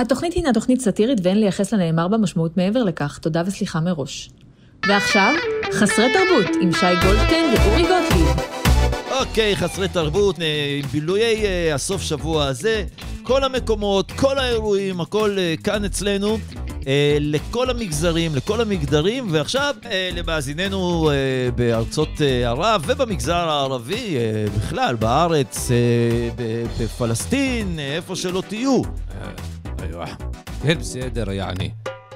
התוכנית הינה תוכנית סאטירית ואין לייחס לנאמר בה משמעות מעבר לכך, תודה וסליחה מראש. ועכשיו, חסרי תרבות עם שי גולדשטיין ואורי גוטליב. אוקיי, חסרי תרבות, אה, בילויי אה, הסוף שבוע הזה, כל המקומות, כל האירועים, הכל אה, כאן אצלנו, לכל המגזרים, לכל המגדרים, ועכשיו למאזיננו בארצות ערב ובמגזר הערבי, בכלל, בארץ, בפלסטין, איפה שלא תהיו. ايوه كل בסדר يعني.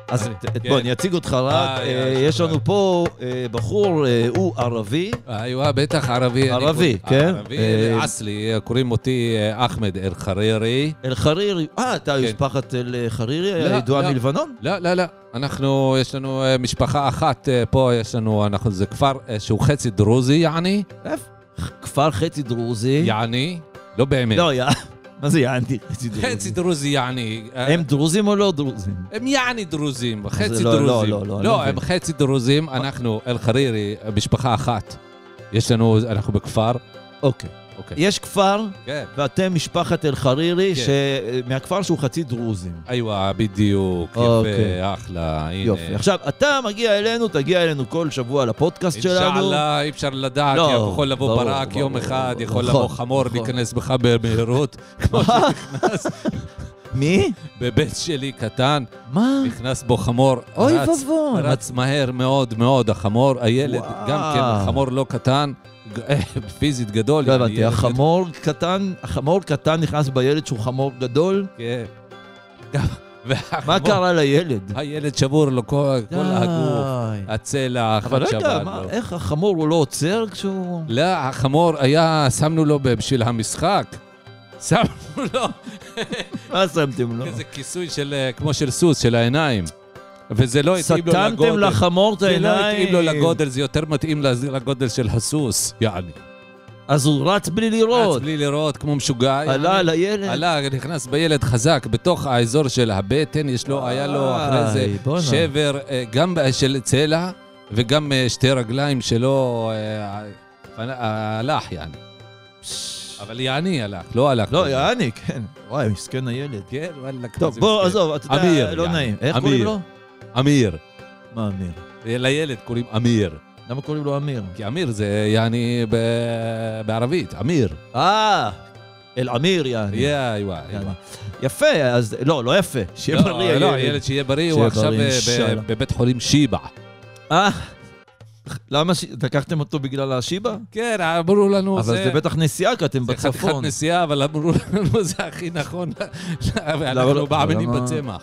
אז אה, ת- כן. בוא, אני אציג אותך רק. אה, אה, יאללה, יש שוכרן. לנו פה אה, בחור, אה, הוא ערבי. ايوه בטח ערבי. אני ערבי, קורא- כן? ערבי, אה, אסלי, קוראים אותי אה, אחמד אל-חרירי. אל-חרירי, אה, אתה כן. משפחת אל-חרירי, לא, הידועה לא. מלבנון? לא, לא, לא. אנחנו, יש לנו אה, משפחה אחת אה, פה, יש לנו, אנחנו, זה כפר אה, שהוא חצי דרוזי, יעני. איפה? כפר חצי דרוזי. יעני, לא באמת. לא, יא... מה זה יעני? חצי חצי דרוזי. דרוזי, יעני. הם דרוזים או לא דרוזים? הם יעני דרוזים, חצי לא, לא, דרוזים. לא, לא, לא לא. הם חצי דרוזים, אנחנו, אל-חרירי, משפחה אחת. יש לנו, אנחנו בכפר. אוקיי. אוקיי. יש כפר, כן. ואתם משפחת אל-חרירי, כן. ש- מהכפר שהוא חצי דרוזים. איווה, בדיוק. אוקיי. יפה, אחלה, הנה. יופי. עכשיו, אתה מגיע אלינו, תגיע אלינו כל שבוע לפודקאסט שלנו. אינשאללה, אי אפשר לדעת, לא, יכול לבוא ברור, ברק יום ברור, אחד, ברור. יכול נכון, לבוא חמור, נכון. להיכנס בך במהירות, כמו שנכנס מי? בבית שלי קטן, מה? נכנס בו חמור, אוי ואבוי. רץ מהר מאוד מאוד, החמור, הילד. גם כן, חמור לא קטן, פיזית גדול. לא הבנתי, החמור קטן, החמור קטן נכנס בילד שהוא חמור גדול? כן. מה קרה לילד? הילד שבור לו כל הגוף. הצלע, אבל רגע, לו. איך החמור הוא לא עוצר כשהוא... לא, החמור היה, שמנו לו בשביל המשחק. שמנו לו מה שמתם לו? איזה כיסוי של, אה, כמו של סוס, של העיניים. וזה לא התאים לו לגודל. סתמתם לחמור את זה לא העיניים. התאים לו לגודל, זה יותר מתאים לגודל של הסוס, יעני. אז הוא רץ בלי רץ לראות. בלי לראות, כמו משוגע. עלה. על הילד. עלה, נכנס בילד חזק, בתוך האזור של הבטן, יש לו, היה לו אחרי זה. שבר, אה, גם של צלע, וגם אה, שתי רגליים שלו אה, אה, הלך, יעני. אבל יעני הלך, לא הלך. לא, יעני, כן. וואי, מסכן הילד. כן, וואלה. טוב, בוא. עזוב, אתה יודע, לא. נעים. איך. קוראים לו? אמיר. מה אמיר? לילד קוראים אמיר. למה קוראים לו אמיר? כי אמיר זה יעני ב- בערבית, אמיר. אה, אל-עמיר, יעני. יא. איווה. יפה, אז לא, לא יפה. שיהיה לא, בריא לא, הילד. הילד שיהיה בריא, הוא עכשיו. בבית חולים שיבא. אה, למה, ש- לקחתם אותו בגלל השיבא? כן, אמרו לנו, אבל זה בטח נסיעה, כי אתם זה חתיכת בצפון. נסיעה, אבל אמרו לנו זה הכי נכון, אנחנו לא- מאמינים בצמח.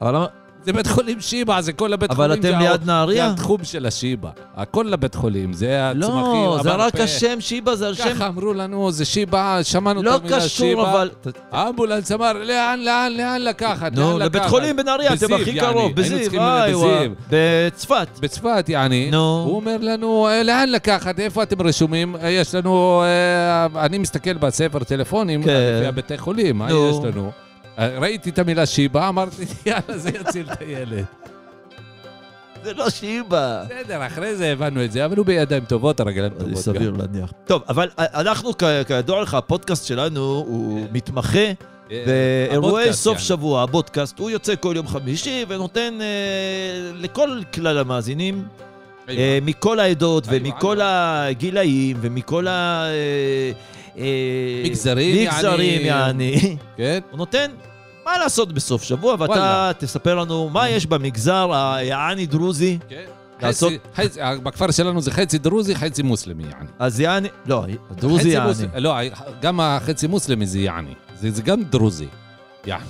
אבל למה- זה בית חולים שיבא, זה כל הבית אבל חולים. אתם זה ליד נהריה? זה התחום של השיבא. הכל לבית חולים, זה הצמחים, לא, זה רק. השם שיבא, זה השם... ככה אמרו לנו, זה שיבא, שמענו את לא המילה קשור, שיבא. אבל... האמבולנס אמר, לאן, לאן, לאן לקחת? נו, לבית לקחת?" חולים בנהריה, אתם הכי קרוב, בזיו, וואי וואי. בצפת. בצפת, יעני. נו. הוא אומר לנו, "אה, לאן לקחת? איפה אתם רשומים? אה, יש לנו... אה, אני מסתכל בספר טלפונים, כן. לפי הבתי חולים, מה. יש לנו? אה, ראיתי את המילה שיבא, אמרתי, יאללה, זה יציל את הילד. זה לא שיבא. בסדר, אחרי זה הבנו את זה, אבל הוא בידיים טובות, הרגליים טובות. סביר. להניח. טוב, אבל אנחנו, כ- כידוע לך, הפודקאסט שלנו הוא מתמחה אה, באירועי סוף יעני. שבוע, הבודקאסט. הוא יוצא כל יום חמישי ונותן אה, לכל כלל המאזינים, אה, מכל העדות ומכל. הגילאים ומכל ה... אה, אה, מגזרים, מגזרים, יעני. כן? הוא נותן מה לעשות בסוף שבוע, ואתה וואלה. תספר לנו מה יש במגזר היעני דרוזי. כן. לעשות- חצי- חצי- אה, בכפר שלנו זה חצי דרוזי, חצי מוסלמי, יעני. אז יעני, לא, דרוזי יעני. מוס- לא, גם החצי מוסלמי זה יעני. זה זה גם דרוזי. יעני.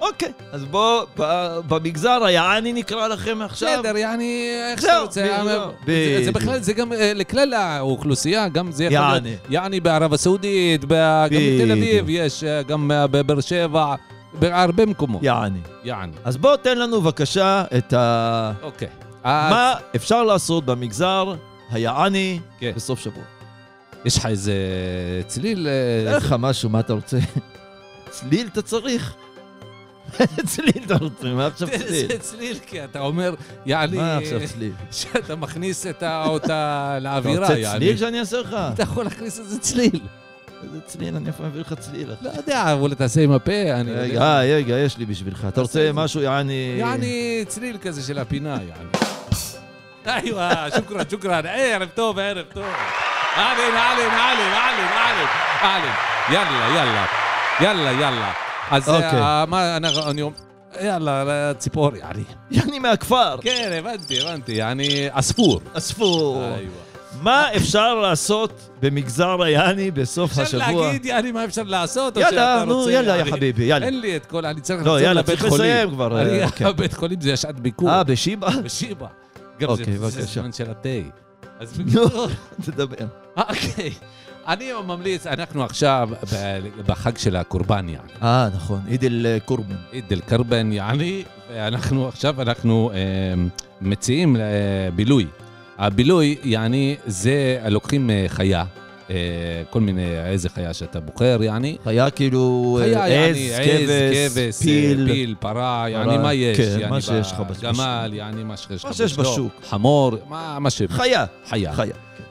אוקיי, אז בוא, ב- במגזר היעני נקרא לכם עכשיו. בסדר, יעני, איך שאתה רוצה. בדיוק, אבל- זה-. בכלל, זה גם אה, לכלל האוכלוסייה, גם זה יכול יעני. להיות, יעני בערב הסעודית, גם בתל. אביב יש, אה, גם אה, בבאר שבע, בהרבה מקומות. יעני. יעני. אז בוא תן לנו בבקשה את ה... אוקיי. מה אפשר לעשות במגזר היעני כן. בסוף שבוע. יש לך איזה צליל... אה, תן לך משהו, מה אתה רוצה? צליל אתה צריך? צליל אתה רוצה, מה עכשיו צליל? זה צליל, כי אתה אומר, יעני, מה עכשיו צליל? שאתה מכניס את ה- אותה אתה לאווירה, רוצה יעני. צליל שאני אעשה לך? אתה יכול להכניס איזה צליל. איזה צליל, אני אף פעם מביא לך צליל. לא יודע, אבל תעשה עם הפה, אני... רגע, יודע. אה, רגע, יש לי בשבילך. אתה רוצה משהו, יעני... יעני צליל כזה של הפינה, יעני. איווה, שוכרן, שוכרן, ערב טוב, ערב טוב. אהלן, אהלן, אהלן, אהלן, אהלן. יאללה, יאללה, יאללה, יאללה. אז אוקיי. אה, מה אני אומר... יאללה, ציפור, יעני. יעני מהכפר. כן, הבנתי, הבנתי, יעני. אספור. איווה. מה אפשר לעשות במגזר היעני בסוף אפשר השבוע? להגיד, יעני, מה אפשר לעשות? או יאללה, שאתה נו, רוצה, יאללה, יא? חביבי, יאללה. אין לי את כל, אני צריך לא, לחזור יאללה, לבית צריך חולים. לסיים כבר, אני, אה, אוקיי. הבית חולים זה שעת ביקור. אה, בשיבא? בשיבא. גם אוקיי, זה- זה בבקשה. זמן של התה. אז נו, בקיצור, תדבר. אוקיי. אני ממליץ, אנחנו עכשיו בחג של הקורבן, יעני. אה, נכון, עיד אל-קורבן. עיד אל-קרבן, יעני, ואנחנו עכשיו, אנחנו אה, מציעים אה, בילוי. הבילוי, יעני, זה לוקחים אה, חיה, אה, כל מיני, איזה חיה שאתה בוחר, יעני. כאילו חיה, יעני, עז, כבש, פיל. פיל, פרה, יעני, מה יש? כן, מה שיש לך בשוק. גמל, יעני, מה שיש לך בשוק. חמור, מה מה ש... חיה. חיה.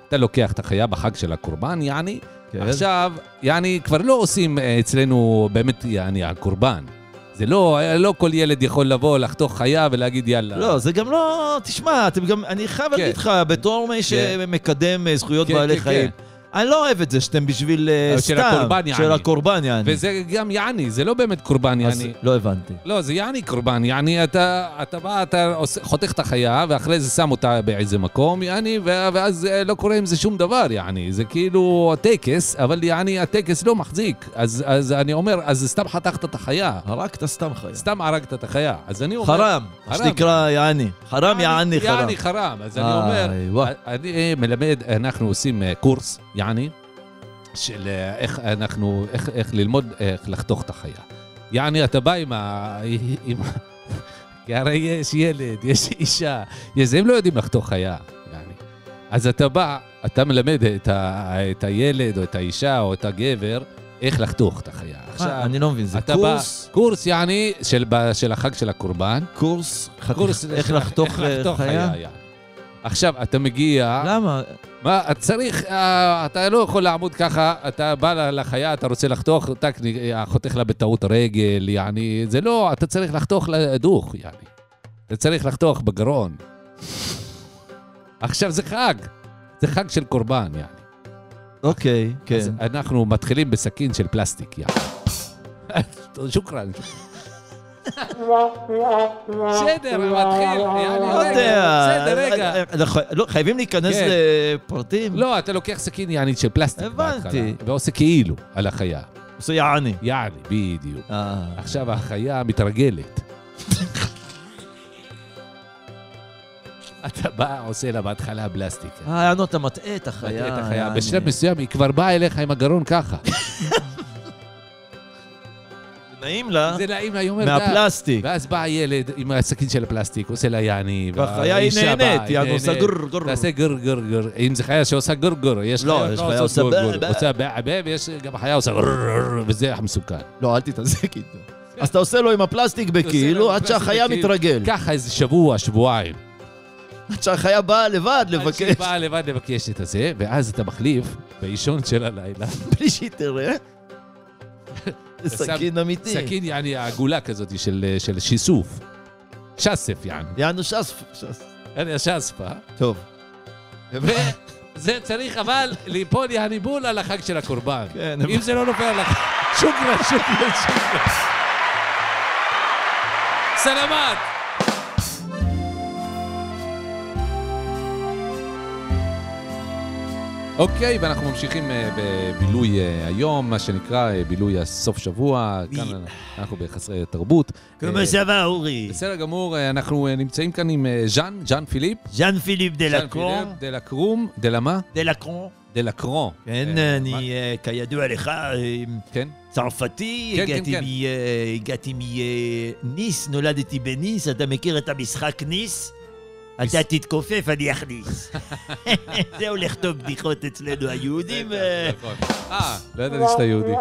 אתה לוקח את החיה בחג של הקורבן, יעני. כן. עכשיו, יעני, כבר לא עושים אה, אצלנו באמת, יעני, הקורבן. זה לא, לא כל ילד יכול לבוא, לחתוך חיה ולהגיד יאללה. לא, זה גם לא... תשמע, אתם גם... אני חייב כן. להגיד לך, בתור מי שמקדם אה, זכויות כן, בעלי כן, חיים, אני לא אוהב את זה שאתם בשביל אה, סתם. של הקורבן, של יעני. הקורבן, יעני. וזה גם יעני, זה לא באמת קורבן, אז יעני. לא הבנתי. לא, זה יעני קורבן, יעני אתה, אתה בא, אתה חותך את החיה, ואחרי זה שם אותה באיזה מקום, יעני, ואז אה, לא קורה עם זה שום דבר, יעני. זה כאילו טקס, אבל יעני, הטקס לא מחזיק. אז, אז אני אומר, אז סתם חתכת את החיה. הרגת סתם חיה. סתם הרגת את החיה. אז אני אומר... חרם, מה. שנקרא יעני. חרם יעני חרם. יעני חרם. אז אני אומר. אני מלמד, אנחנו עושים קורס, יעני, של אה, איך אנחנו, איך, איך ללמוד איך לחתוך את החיה. יעני, אתה בא עם ה... עם... כי הרי יש ילד, יש אישה, יש... הם לא יודעים לחתוך חיה, יעני. אז אתה בא, אתה מלמד את, ה... את הילד או את האישה או את הגבר איך לחתוך את החיה. אה, אני לא מבין, זה אתה בא, קורס, קורס יעני של, של החג של הקורבן, קורס, קורס איך של- לחתוך איך אה, לחתוך חיה? יעני. עכשיו, אתה מגיע, למה? מה, אתה צריך, אה, אתה לא יכול לעמוד ככה, אתה בא לחיה, אתה רוצה לחתוך, טק, אה, חותך לה בטעות רגל, יעני, זה לא, אתה צריך לחתוך לה דוך, יעני. אתה צריך לחתוך בגרון. עכשיו זה חג, זה חג של קורבן, יעני. אוקיי, כן. אז אנחנו מתחילים בסכין של פלסטיק, יעני. שוכרן. בסדר, מתחיל, לא רגע, יודע. בסדר, רגע. אה, אה, אה, לא, חייבים להיכנס כן. לפרטים? לא, אתה לוקח סכין יעני של פלסטיק הבנתי. ועושה כאילו על החיה. עושה יעני. יעני, בדיוק. אה. עכשיו החיה מתרגלת. אתה בא, עושה לה בהתחלה פלסטיק. אה, יענו, אתה מטעה את החיה. את החיה. בשלב מסוים היא כבר באה אליך עם הגרון ככה. נעים לה זה נעים לה, היא אומרת... מהפלסטיק. ואז בא הילד עם הסכין של הפלסטיק, עושה לה יעני. והחיה היא נהנית, היא עושה. גור גור. תעשה גר גר גר. אם זה חיה שעושה גר גר, יש לא, חיה יש לא חיה עושה גר גר. עושה בעבה, ויש גם חיה עושה גר גר, וזה מסוכן. לא, אל תתעסק איתו. אז אתה עושה לו עם הפלסטיק בכאילו, לו עד שהחיה. מתרגל. ככה איזה שבוע, שבועיים. עד שהחיה באה לבד עד שהיא לבקש, באה לבד לבקש את הזה, ואז אתה מחליף באישון של הלילה. בלי שהיא תראה. סכין אמיתי. סכין, יעני, עגולה כזאת של, של שיסוף. שסף, יעני. יענו שס... שס. יעני, שספה. טוב. וזה צריך אבל ליפול, יעני, בול על החג של הקורבן. כן, אם זה לא נופל על החג... שוכרן, שוכרן, שוכרן. סלמת! אוקיי, ואנחנו ממשיכים אה, בבילוי אה, היום, מה שנקרא אה, בילוי הסוף שבוע. כאן אנחנו בחסרי תרבות. כמו סבא אורי. בסדר גמור, אנחנו נמצאים כאן עם ז'אן, ז'אן פיליפ. ז'אן פיליפ דה. פיליפ, דה לקרום, דה למה? דה לקרון. דה לקרון. כן, אני, כידוע לך, כן? צרפתי, כן, הגעתי כן, כן. הגעתי מניס, נולדתי בניס, אתה מכיר את המשחק ניס? אתה תתכופף, אני אכניס. זה הולך טוב בדיחות אצלנו היהודים. אה, נכון. אה, לא ידעתי שאתה יהודי.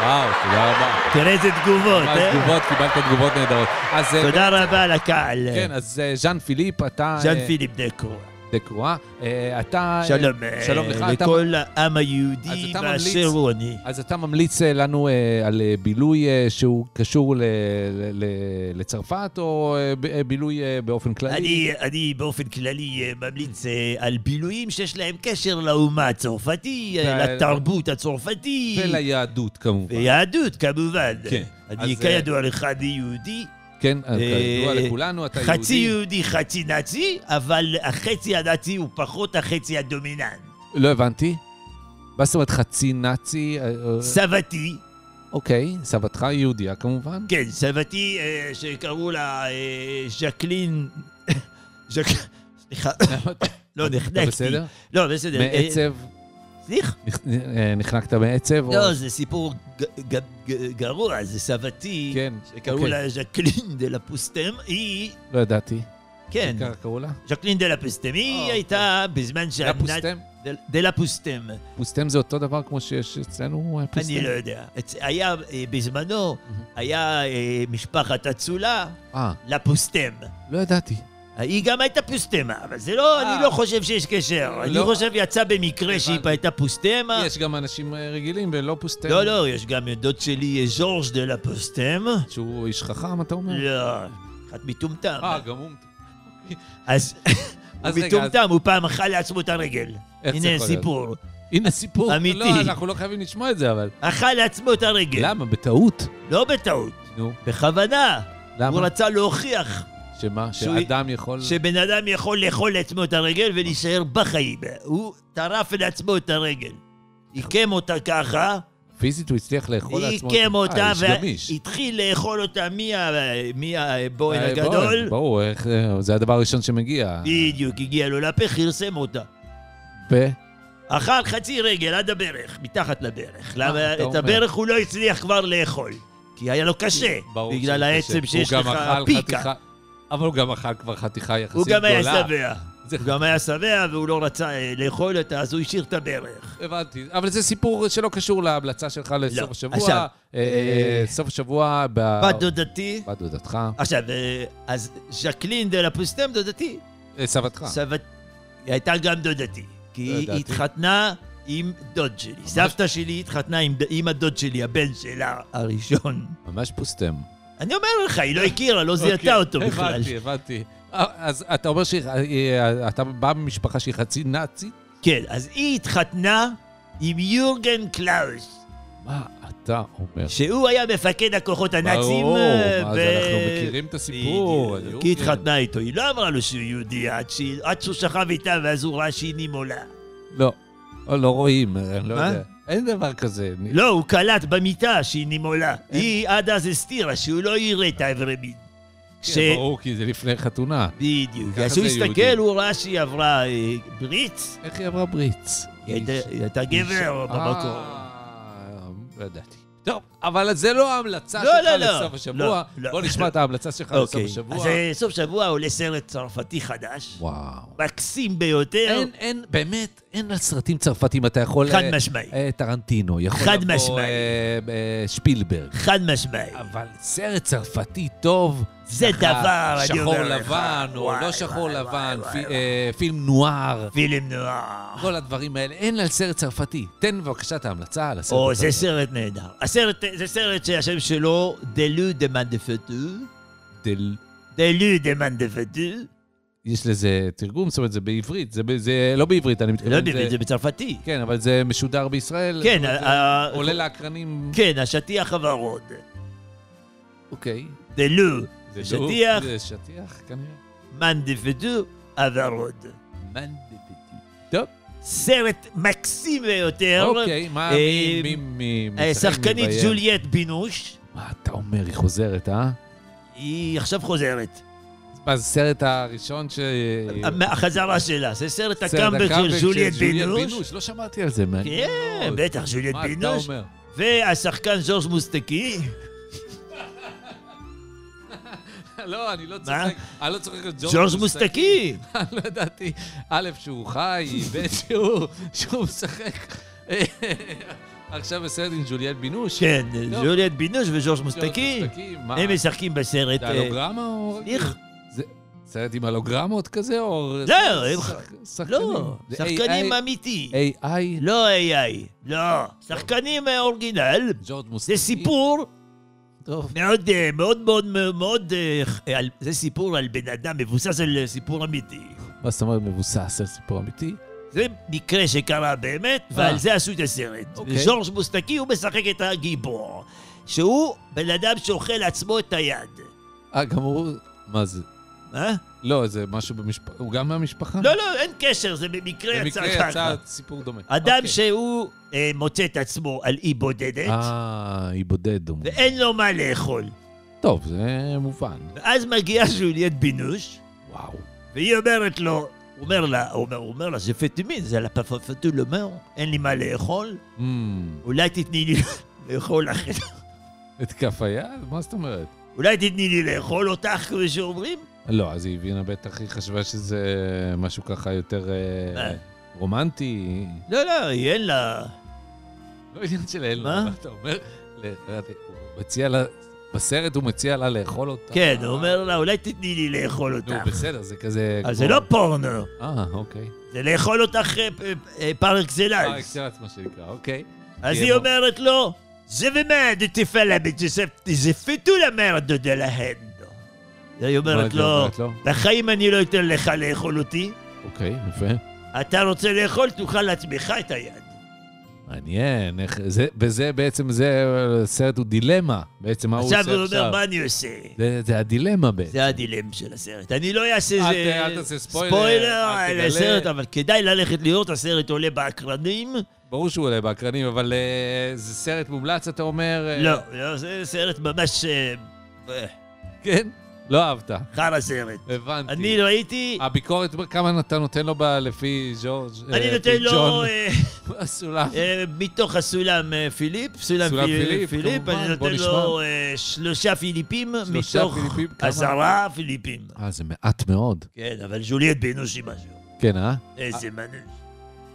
וואו, תודה רבה. תראה איזה תגובות, אה? תגובות, קיבלת תגובות נהדרות. אה, תודה רבה לקהל. כן, אז אה, ז'אן פיליפ, אתה... ז'אן פיליפ דקו. דקרואה. אה, אתה... שלום, אה, אה, שלום לך. אתה- לכל העם אז היהודי אתה באשר הוא אני. אז אתה ממליץ אה, לנו אה, על אה, בילוי אה, שהוא קשור ל- ל- לצרפת, או אה, אה, בילוי אה, באופן כללי? אני, אני באופן כללי אה, ממליץ אה, על בילויים שיש להם קשר לאומה הצרפתי, אה, ו- לתרבות הצרפתית. וליהדות, כמובן. ויהדות, כמובן. כן. אני, כידוע לך, אני יהודי. כן, אז כידוע אה, לכולנו, אתה יהודי. חצי יהודי, חצי נאצי, אבל החצי הנאצי הוא פחות החצי הדומיננט. לא הבנתי. מה זאת אומרת חצי נאצי? אה, אה, סבתי, אוקיי, סבתך יהודייה כמובן. כן, סבתי אה, שקראו לה אה, ז'קלין... ז'ק... סליחה, לא, אתה נחנקתי. בסדר? לא, בסדר. אה, מעצב? סליחה. אה, נחנקת מעצב? או- לא, זה סיפור גרוע, זה סבתי, כן, שקראו אוקיי. לה ז'קלין דה לפוסטם, היא... לא ידעתי. כן, קראו לה? ז'קלין דה לפוסטם, היא אוקיי. הייתה בזמן שהנאצ... פוסטם? דה לפוסטם. פוסטם זה אותו דבר כמו שיש אצלנו אה, פוסטם? אני לא יודע. היה אה, בזמנו, היה אה, משפחת אצולה, אה, לפוסטם. לא ידעתי. היא גם הייתה פוסטמה, אבל זה לא, אה. אני לא חושב שיש קשר. אני לא. חושב יצא במקרה שהיא. הייתה פוסטמה. יש גם אנשים אה, רגילים ולא פוסטם. לא, לא, יש גם דוד שלי, אה, ז'ורג' דה לה פוסטם. שהוא איש חכם, אתה אומר? לא, אחד מטומטם. אה, גם הוא... אז אז הוא מטומטם, הוא פעם אכל לעצמו את הרגל. הנה? סיפור. הנה סיפור. אמיתי. לא, אנחנו לא חייבים לשמוע את זה, אבל... אכל לעצמו את הרגל. למה? בטעות? לא בטעות, נו, בכוונה. הוא למה? רצה להוכיח שמה? שאדם יכול... שבן אדם יכול לאכול לעצמו את הרגל ולהישאר בחיים. הוא טרף לעצמו את הרגל. עיקם אותה ככה, פיזית הוא הצליח לאכול לעצמו... עיקם אה, אותה איש גמיש. והתחיל לאכול אותה מה- מהבוהן אה, הגדול. ברור, אה, זה הדבר הראשון שמגיע. בדיוק, הגיע לו לפה, כרסם אותה. ו... אכל חצי רגל עד הברך, מתחת לברך. למה את. הברך הוא לא הצליח כבר לאכול. כי היה לו קשה, ברור בגלל העצם. שיש לך פיקה. אבל הוא גם אכל כבר חתיכה יחסית הוא גדולה. גם היה שבע. זה- הוא גם היה שבע והוא לא רצה אה, לאכול אותה, אז הוא השאיר את הברך. הבנתי. אבל זה סיפור שלא קשור להמלצה שלך לסוף לא. השבוע. עכשיו, אה, אה, סוף השבוע ב... בת דודתי, בת דודתך. עכשיו, אז ז'קלין דה לפוסטם דודתי. סבתך. סבת... היא הייתה גם דודתי. כי היא. התחתנה עם דוד שלי. סבתא שלי התחתנה עם הדוד שלי, הבן שלה הראשון. ממש פוסטם. אני אומר לך, היא לא הכירה, לא זיהתה אוקיי, אותו בכלל. הבנתי, הבנתי. אה, אז אתה אומר שאתה בא ממשפחה שהיא חצי נאצית? כן, אז היא התחתנה עם יורגן קלאוס, מה אתה אומר? שהוא היה מפקד הכוחות הנאצים. ברור, אה, אז אנחנו מכירים את הסיפור. יורגן. היא התחתנה איתו, היא לא אמרה לו שהוא יהודי עד שהוא שכב איתה ואז הוא ראה שהיא נימולה. לא, לא רואים, אני לא? יודע. אין דבר כזה. לא, הוא קלט במיטה שהיא נימולה. היא עד אז הסתירה שהוא לא יראה את האיברי מין. כן, ברור, כי זה לפני חתונה. בדיוק. אז הוא הסתכל. הוא ראה שהיא עברה אה, ברית, איך היא עברה בריץ? היא הייתה- היא הייתה גבר במקור. אה, לא ידעתי. טוב, אבל זה לא ההמלצה לא, שלך לא, לא. לסוף השבוע. לא, לא. בוא נשמע את ההמלצה שלך לסוף אוקיי. השבוע. אז אה, סוף שבוע עולה סרט צרפתי חדש, וואו. מקסים ביותר, אין, אין, באמת, אין על סרטים צרפתים, אתה יכול... חד אה, משמעי. אה, טרנטינו, יכול חד לבוא משמעי. אה, אה, שפילברג. חד משמעי. אבל סרט צרפתי טוב, זה דבר, אני שחור אומר לך. לבן, או לא שחור וואי, לבן, וואי, פי- וואי. אה, film noir, film noir. כל הדברים האלה. אין על סרט צרפתי. תן בבקשה את ההמלצה על הסרט. או. זה סרט נהדר. הסרט, זה סרט שהשם שלו, דלו דה מאן דה פטו. דל- דלו דה מאן דה פטו. יש לזה תרגום, זאת אומרת, זה בעברית, זה, זה לא בעברית, אני מתכוון. לא בעברית, זה בצרפתי. כן, אבל זה משודר בישראל. כן, ה- זה עולה לאקרנים. כן, השטיח הוורוד. אוקיי. דלו, זה שטיח. זה שטיח, כנראה. מאן דה פטו, הוורוד. טוב, סרט מקסים ביותר. אוקיי, מה, מי, מי, מי אה, משחק, מי שחקנית? ג'וליאט בינוש, מה אתה אומר, היא חוזרת, אה? היא עכשיו חוזרת. מה, זה הסרט הראשון ש... החזרה שלה, זה סרט סרט הקאמבק של ג'וליאט בינוש. לא שמעתי על זה, מעניין כן. בטח, ג'וליאט מה אתה בינוש. אומר? והשחקן ז'ורג' מוסטקי, לא, אני לא צוחק. אני לא צוחק על ז'ורג' מוסטקי. אני לא ידעתי, א', שהוא חי, ב', שהוא- משחק. עכשיו בסרט עם ג'וליאט בינוש. כן, טוב. ג'וליאט בינוש וז'ורג' ג'ורג' מוסטקי. הם משחקים בסרט. אה, דיאלוגרמה או... איך? זה- סרט עם הלוגרמות כזה, או... לא, הם- שח- שחקנים? לא, זה שחקנים? אמיתי. AI? לא AI, לא. שחקנים אורגינל. ג'ורג' מוסטקי? זה סיפור טוב. מאוד, אה, מאוד, מאוד, מאוד, אה, על- זה סיפור על בן אדם מבוסס על אה, סיפור אמיתי. מה זאת אומרת מבוסס על סיפור אמיתי? זה מקרה שקרה באמת, ועל זה עשו את הסרט. אוקיי. וז'ורג' מוסטקי הוא משחק את הגיבור, שהוא בן אדם שאוכל לעצמו את היד. אה, גם הוא... מה זה? אה? לא, זה משהו במשפחה... הוא גם מהמשפחה? לא, לא, אין קשר, זה במקרה יצא במקרה יצא ככה. סיפור דומה. אדם אוקיי. שהוא אה, מוצא את עצמו על אי בודדת, אה, היא בודד. ואין לו מה לאכול. טוב, זה מובן. ואז מגיעה ז'וליאט בינוש, וואו. והיא אומרת לו, הוא אומר לה, הוא אומר, הוא אומר לה, זה פטימין, זה לפפפטו לומר, אין לי מה לאכול, Mm, אולי תתני לי לאכול אחרת. את כף היד? מה זאת אומרת? אולי תתני לי לאכול אותך, כמו שאומרים? לא, אז היא הבינה בטח, היא חשבה שזה משהו ככה יותר אה, אה. רומנטי. לא, לא, היא אין לה... לא עניין של אין מה? לה, אתה אומר, הוא מציע לה, בסרט הוא מציע לה לאכול אותה. כן, הוא אומר לה, אולי תתני לי לאכול נו, אותך. בסדר, זה כזה... אז זה לא פורנו, אה, אוקיי. זה לאכול אותך אה, אה, אה, פר אקסלנס. אקסלנס מה שנקרא, אוקיי. אז היא. אומרת לו, זה ומד, תפעלה זה פיתו למרדו דה היא אומרת לו? בחיים אני לא אתן לך לאכול אותי, אוקיי, יפה. אתה רוצה לאכול, תאכל לעצמך את היד. מעניין, איך, זה, וזה בעצם, זה, הסרט הוא דילמה, בעצם מה הוא עכשיו עושה הוא עכשיו. אומר, מה אני עושה? זה, זה הדילמה בעצם. זה הדילם של הסרט. אני לא אעשה איזה אל תעשה ספוילר, ספוילר. הסרט, אבל כדאי ללכת לראות, הסרט עולה באקרנים. ברור שהוא עולה באקרנים, אבל אה, זה סרט מומלץ, אתה אומר? אה, לא, לא, זה סרט ממש... אה, כן? לא אהבת. חרא סרט. הבנתי. אני ראיתי, הביקורת, כמה אתה נותן לו לפי ג'ורג'? אה, אני נותן לו אה, הסולם? אה, מתוך הסולם פיליפ, סולם סולם פי- פיליפ, אני נותן. לו שלושה פיליפים מתוך? עשרה פיליפים. אה, זה מעט מאוד. כן, אבל ז'וליאט בינוש היא משהו. כן, אה? איזה מנוש.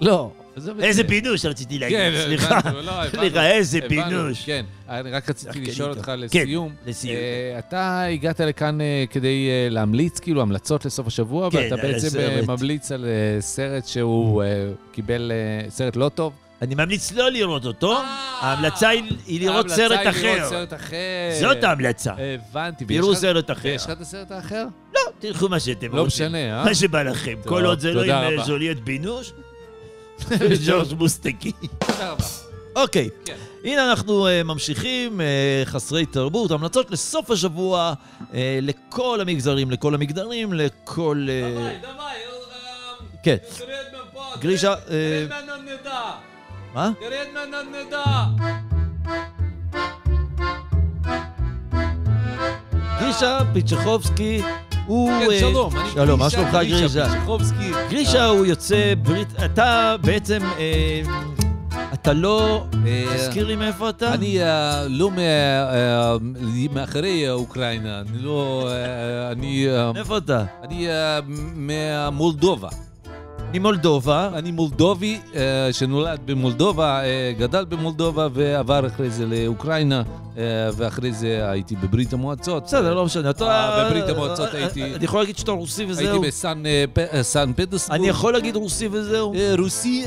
לא. איזה זה. בינוש רציתי להגיד, כן, סליחה. לא. סליחה, איזה בינוש. כן, אני רק רציתי לשאול. אותך כן, לסיום. לסיום. אה, אתה הגעת לכאן אה, כדי אה, להמליץ, כאילו, המלצות לסוף השבוע, כן, ואתה בעצם ממליץ על סרט שהוא קיבל סרט לא טוב. אני ממליץ לא לראות אותו, ההמלצה היא לראות ההמלצה סרט היא לראות אחר. סרט אחר. זאת ההמלצה. הבנתי. תראו סרט אחר. ויש לך את הסרט האחר? לא, תלכו מה שאתם לא רוצים. משנה, אה? מה שבא לכם. כל עוד זה לא עם ז'וליאט בינוש וג'ורג' מוסטקי. תודה רבה. אוקיי, כן. הנה אנחנו אה, ממשיכים, אה, חסרי תרבות, המלצות לסוף השבוע, אה, לכל המגזרים, לכל המגדרים, לכל... אה, כן. גרישה, אה, מה? תרד מהנדנדה. גרישה פיצ'חובסקי הוא... כן, אה, שלום. אני שלום, מה שלומך גרישה? גרישה הוא יוצא ברית... אתה בעצם... אה, אתה לא... אה, תזכיר לי מאיפה אתה? אני אה, לא אה, מאחורי אוקראינה, אני לא... אה, אני... אה, מאיפה אתה? אני אה, מהמולדובה. ממולדובה. אני מולדובי אה, שנולד במולדובה, אה, גדל במולדובה ועבר אחרי זה לאוקראינה, אה, ואחרי זה הייתי בברית המועצות. בסדר, לא משנה. אתה... בברית המועצות הייתי- אני יכול להגיד שאתה רוסי וזהו? הייתי בסן פטרסבורג. אני יכול להגיד רוסי וזהו? רוסי,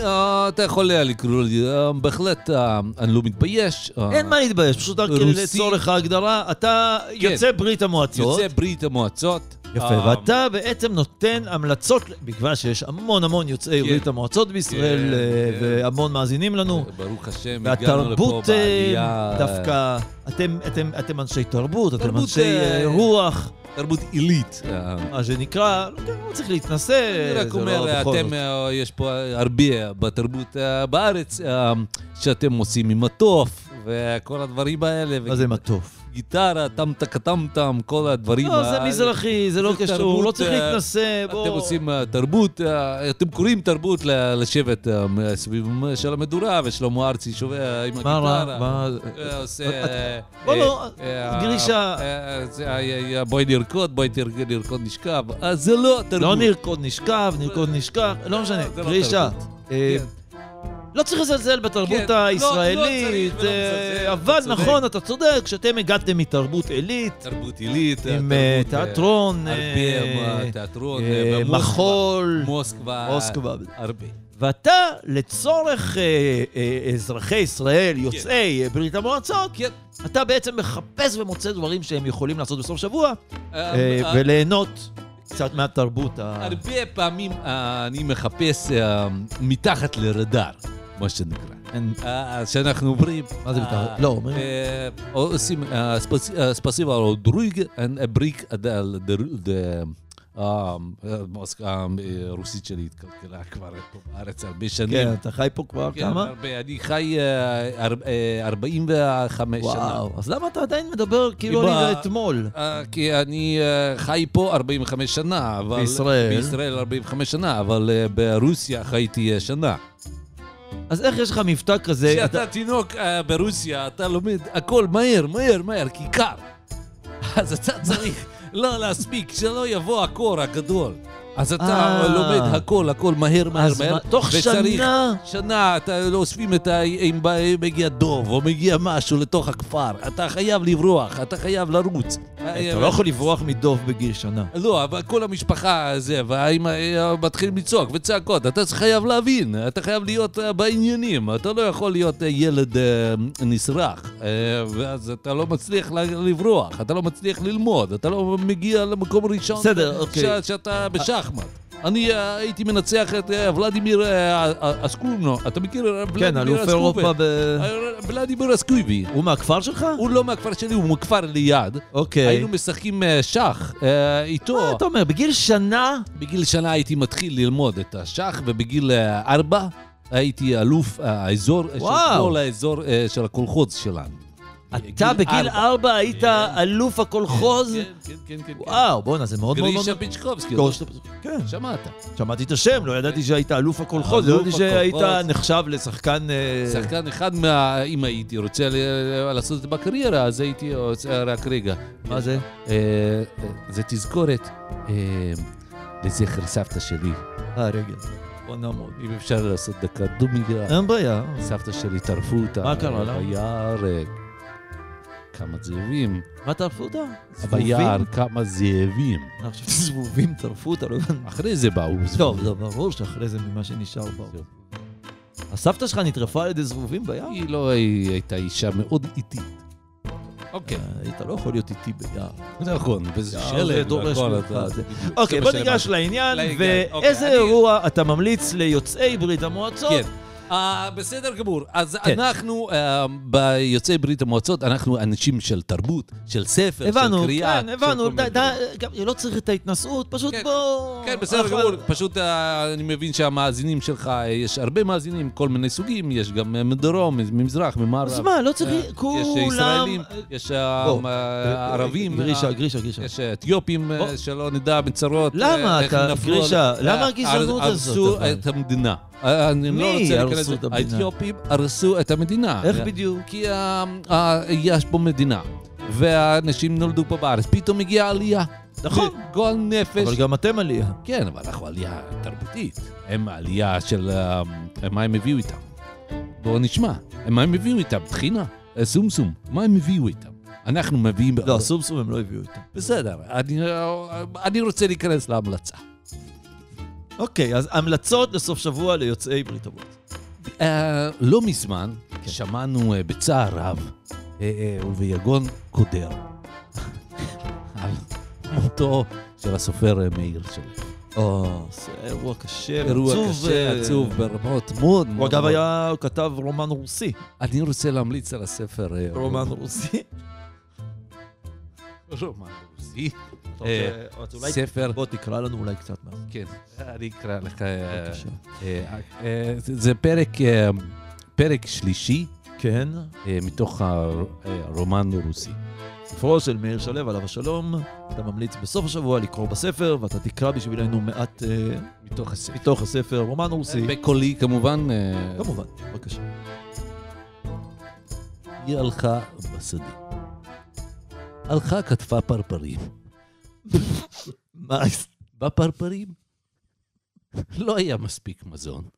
אתה יכול היה לקרוא לי, בהחלט, אני לא מתבייש. אין מה להתבייש, פשוט רק. לצורך ההגדרה, אתה יוצא ברית המועצות. יוצא ברית המועצות. יפה, אה, ואתה בעצם נותן המלצות, בגלל שיש המון המון יוצאי כן. ברית המועצות בישראל, כן, אה, כן. והמון מאזינים לנו. ברוך השם, הגענו לפה אה, בעלייה. דווקא, אתם, אנשי תרבות, אתם אנשי אה, אה, רוח, תרבות עילית. אה, מה שנקרא, לא לא צריך להתנשא, אני רק לא אומר, אתם. אה, יש פה הרבה בתרבות אה, בארץ, אה, שאתם עושים עם התוף, וכל הדברים האלה. מה זה מטוף? גיטרה, טמטה טמטם, כל הדברים לא, זה האלה. מזרחי, זה לא קשור, לא צריך אה, להתנשא, בוא... אתם עושים אה, תרבות, אה, אתם קוראים תרבות לשבת סביב של המדורה, ושלמה ארצי שומע עם מה רע? הגיטרה. מה... אה, עושה... בוא לא, אה, בואי נרקוד, בואי נרקוד נשכב. זה לא תרבות. לא נרקוד נשכב, נרקוד נשכח, לא משנה. זה לא כן. לא צריך לזלזל בתרבות כן, לא- לא הישראלית, צריך אה, אבל אתה. נכון, אתה צודק, כשאתם הגעתם מתרבות עילית, תרבות עילית, עם תרבות, אה, תיאטרון, הרבה אה, תיאטרון, אה, אה, במוסקבה. מחול, מוסקבה. מוסקבה. הרבה. ואתה, לצורך אה, אה, אזרחי ישראל, יוצאי אה, ברית המועצות, כן. אתה בעצם מחפש ומוצא דברים שהם יכולים לעשות בסוף שבוע, אה, אה, וליהנות קצת מהתרבות ה... הרבה פעמים אני מחפש מתחת לרדאר, מה שנקרא. אין- אה, שאנחנו אומרים... מה זה אה, מתחת? לא, אומרים- אה, עושים אה, ספס- אה, ספסיבה על דרויג, בריק, הרוסית שלי התקלקלה כבר פה בארץ הרבה שנים. כן, אתה חי פה כבר כן, כמה? אני חי אה, אר- אה, 45 שנה. וואו, אז למה אתה עדיין מדבר כאילו אני אתמול? אה, כי אני אה, חי פה 45 שנה. בישראל? בישראל 45 שנה, אבל אה, ברוסיה חייתי אה, שנה. אז איך יש לך מבטא כזה? אתה- כשאתה תינוק אה, ברוסיה, אתה לומד הכל מהר, מהר, מהר, כי קר. אז אתה צריך לא להספיק, שלא יבוא הקור הגדול. אז אתה אה. לומד הכל, הכל מהר, מהר, מהר. מה- תוך שנה? שנה, אתה לא אוספים את ה... אם מגיע דוב או מגיע משהו לתוך הכפר, אתה חייב לברוח, אתה חייב לרוץ. אתה לא יכול לברוח מדוב בגיל שנה. לא, אבל כל המשפחה זה, והאמא אה, מתחילים לצעוק וצעקות, אתה חייב להבין, אתה חייב להיות אה, בעניינים, אתה לא יכול להיות ילד נסרח, ואז אתה לא מצליח לברוח, אתה לא מצליח ללמוד, אתה לא מגיע למקום ראשון בסדר, אוקיי. שאתה בשחמט. אני אה, הייתי מנצח את אה, ולדימיר אה, אסקובנו, אתה מכיר? כן, אלוף? אירופה ב... ולדימיר אסקובי. הוא מהכפר שלך? הוא לא מהכפר שלי, הוא מכפר ליד. אוקיי. היינו משחקים שח איתו. מה אתה אומר? בגיל שנה? בגיל שנה הייתי מתחיל ללמוד את השח, ובגיל ארבע הייתי אלוף האזור, של. כל האזור של הקולחוז שלנו. אתה בגיל ארבע היית כן. אלוף הקולחוז? כן, כן, כן, כן. וואו, בואנה, זה מאוד מאוד מאוד... גרישה פיצ'קובסקי, גורש- כן, שמעת. שמעתי את השם, לא ידעתי שהיית אלוף הקולחוז, אלוף ידעתי שהיית. נחשב לשחקן... אה, שחקן אחד מה... אם הייתי רוצה לעשות את זה בקריירה, אז הייתי רק רגע. מה זה? אה, אה, זה תזכורת לזכר סבתא שלי. אה, רגל. בוא נעמוד. אם אפשר לעשות דקה דומיגרה. אין בעיה. סבתא שלי טרפו אותה. מה קרה לה? ביער, אה, כמה זאבים. מה טרפו אותה? זבובים? ביער, כמה זאבים. אני חושב שזבובים טרפו אותה, לא הבנתי. אחרי זה באו טוב, זבובים. זה ברור שאחרי זה ממה שנשאר. זהו. הסבתא שלך נטרפה על ידי זבובים ביער? היא לא הייתה אישה מאוד איטית. אוקיי. היית לא יכול להיות איתי ביער. נכון, וזה שלג והכל. אוקיי, בוא ניגש. לעניין, אוקיי, ואיזה אני- אירוע אתה ממליץ ליוצאי ברית המועצות? כן. אה, בסדר גמור. אז כן. אנחנו, אה, ביוצאי ברית המועצות, אנחנו אנשים של תרבות, של ספר, הבנו, של קריאה. כן, הבנו, דברים. גם לא צריך את ההתנשאות, פשוט כן. בוא... כן, בסדר גמור. פשוט אה, אני מבין שהמאזינים שלך, יש הרבה מאזינים, כל מיני סוגים, יש גם מדרום, ממזרח, ממערב. אז מה, לא צריך, אה, יש כולם... ישראלים, יש ערבים. גרישה, גרישה, גרישה. יש אתיופים. שלא נדע בצרות. למה אתה- גרישה, למה הגזענות הזאת, הרסו? את המדינה. אני מי לא רוצה להיכנס הרסו את לזה. המדינה? האתיופים הרסו את המדינה. איך בדיוק? כי אה, אה, יש פה מדינה, והאנשים נולדו פה בארץ, פתאום הגיעה עלייה. נכון. גועל נפש. אבל גם אתם עלייה. כן, אבל אנחנו עלייה תרבותית. הם העלייה של... אה, מה הם הביאו איתם? בואו נשמע. מה הם הביאו איתם? טחינה? סומסום. מה הם הביאו איתם? אנחנו מביאים... לא, הסומסום הם לא הביאו איתם. בסדר, אני רוצה להיכנס להמלצה. אוקיי, אז המלצות לסוף שבוע ליוצאי ברית המועצות. Uh, לא מזמן שמענו uh, בצער רב uh, uh, וביגון קודר על מותו של הסופר uh, מאיר שלו. או, זה אירוע קשה, אירוע עצוב, קשה, אה, עצוב ברמות מאוד הוא מאוד. אגב מאוד. היה, הוא כתב רומן רוסי. אני רוצה להמליץ על הספר... רומן רוסי. רומן רוסי. אולי- ספר... בוא תקרא לנו אולי קצת מה. כן, אני אקרא לך... אה. אה, אה, זה פרק... אה, פרק שלישי כן, אה, מתוך הרומן הרוסי. ספרו של מאיר שלו עליו השלום, אתה ממליץ בסוף השבוע לקרוא בספר, ואתה תקרא בשבילנו מעט אה, מתוך הספר. מתוך הספר רומן רוסי. בקולי כמובן. אה, כמובן, בבקשה. היא הלכה בשדה. הלכה כתפה פרפרים. מה? בפרפרים לא היה מספיק מזון.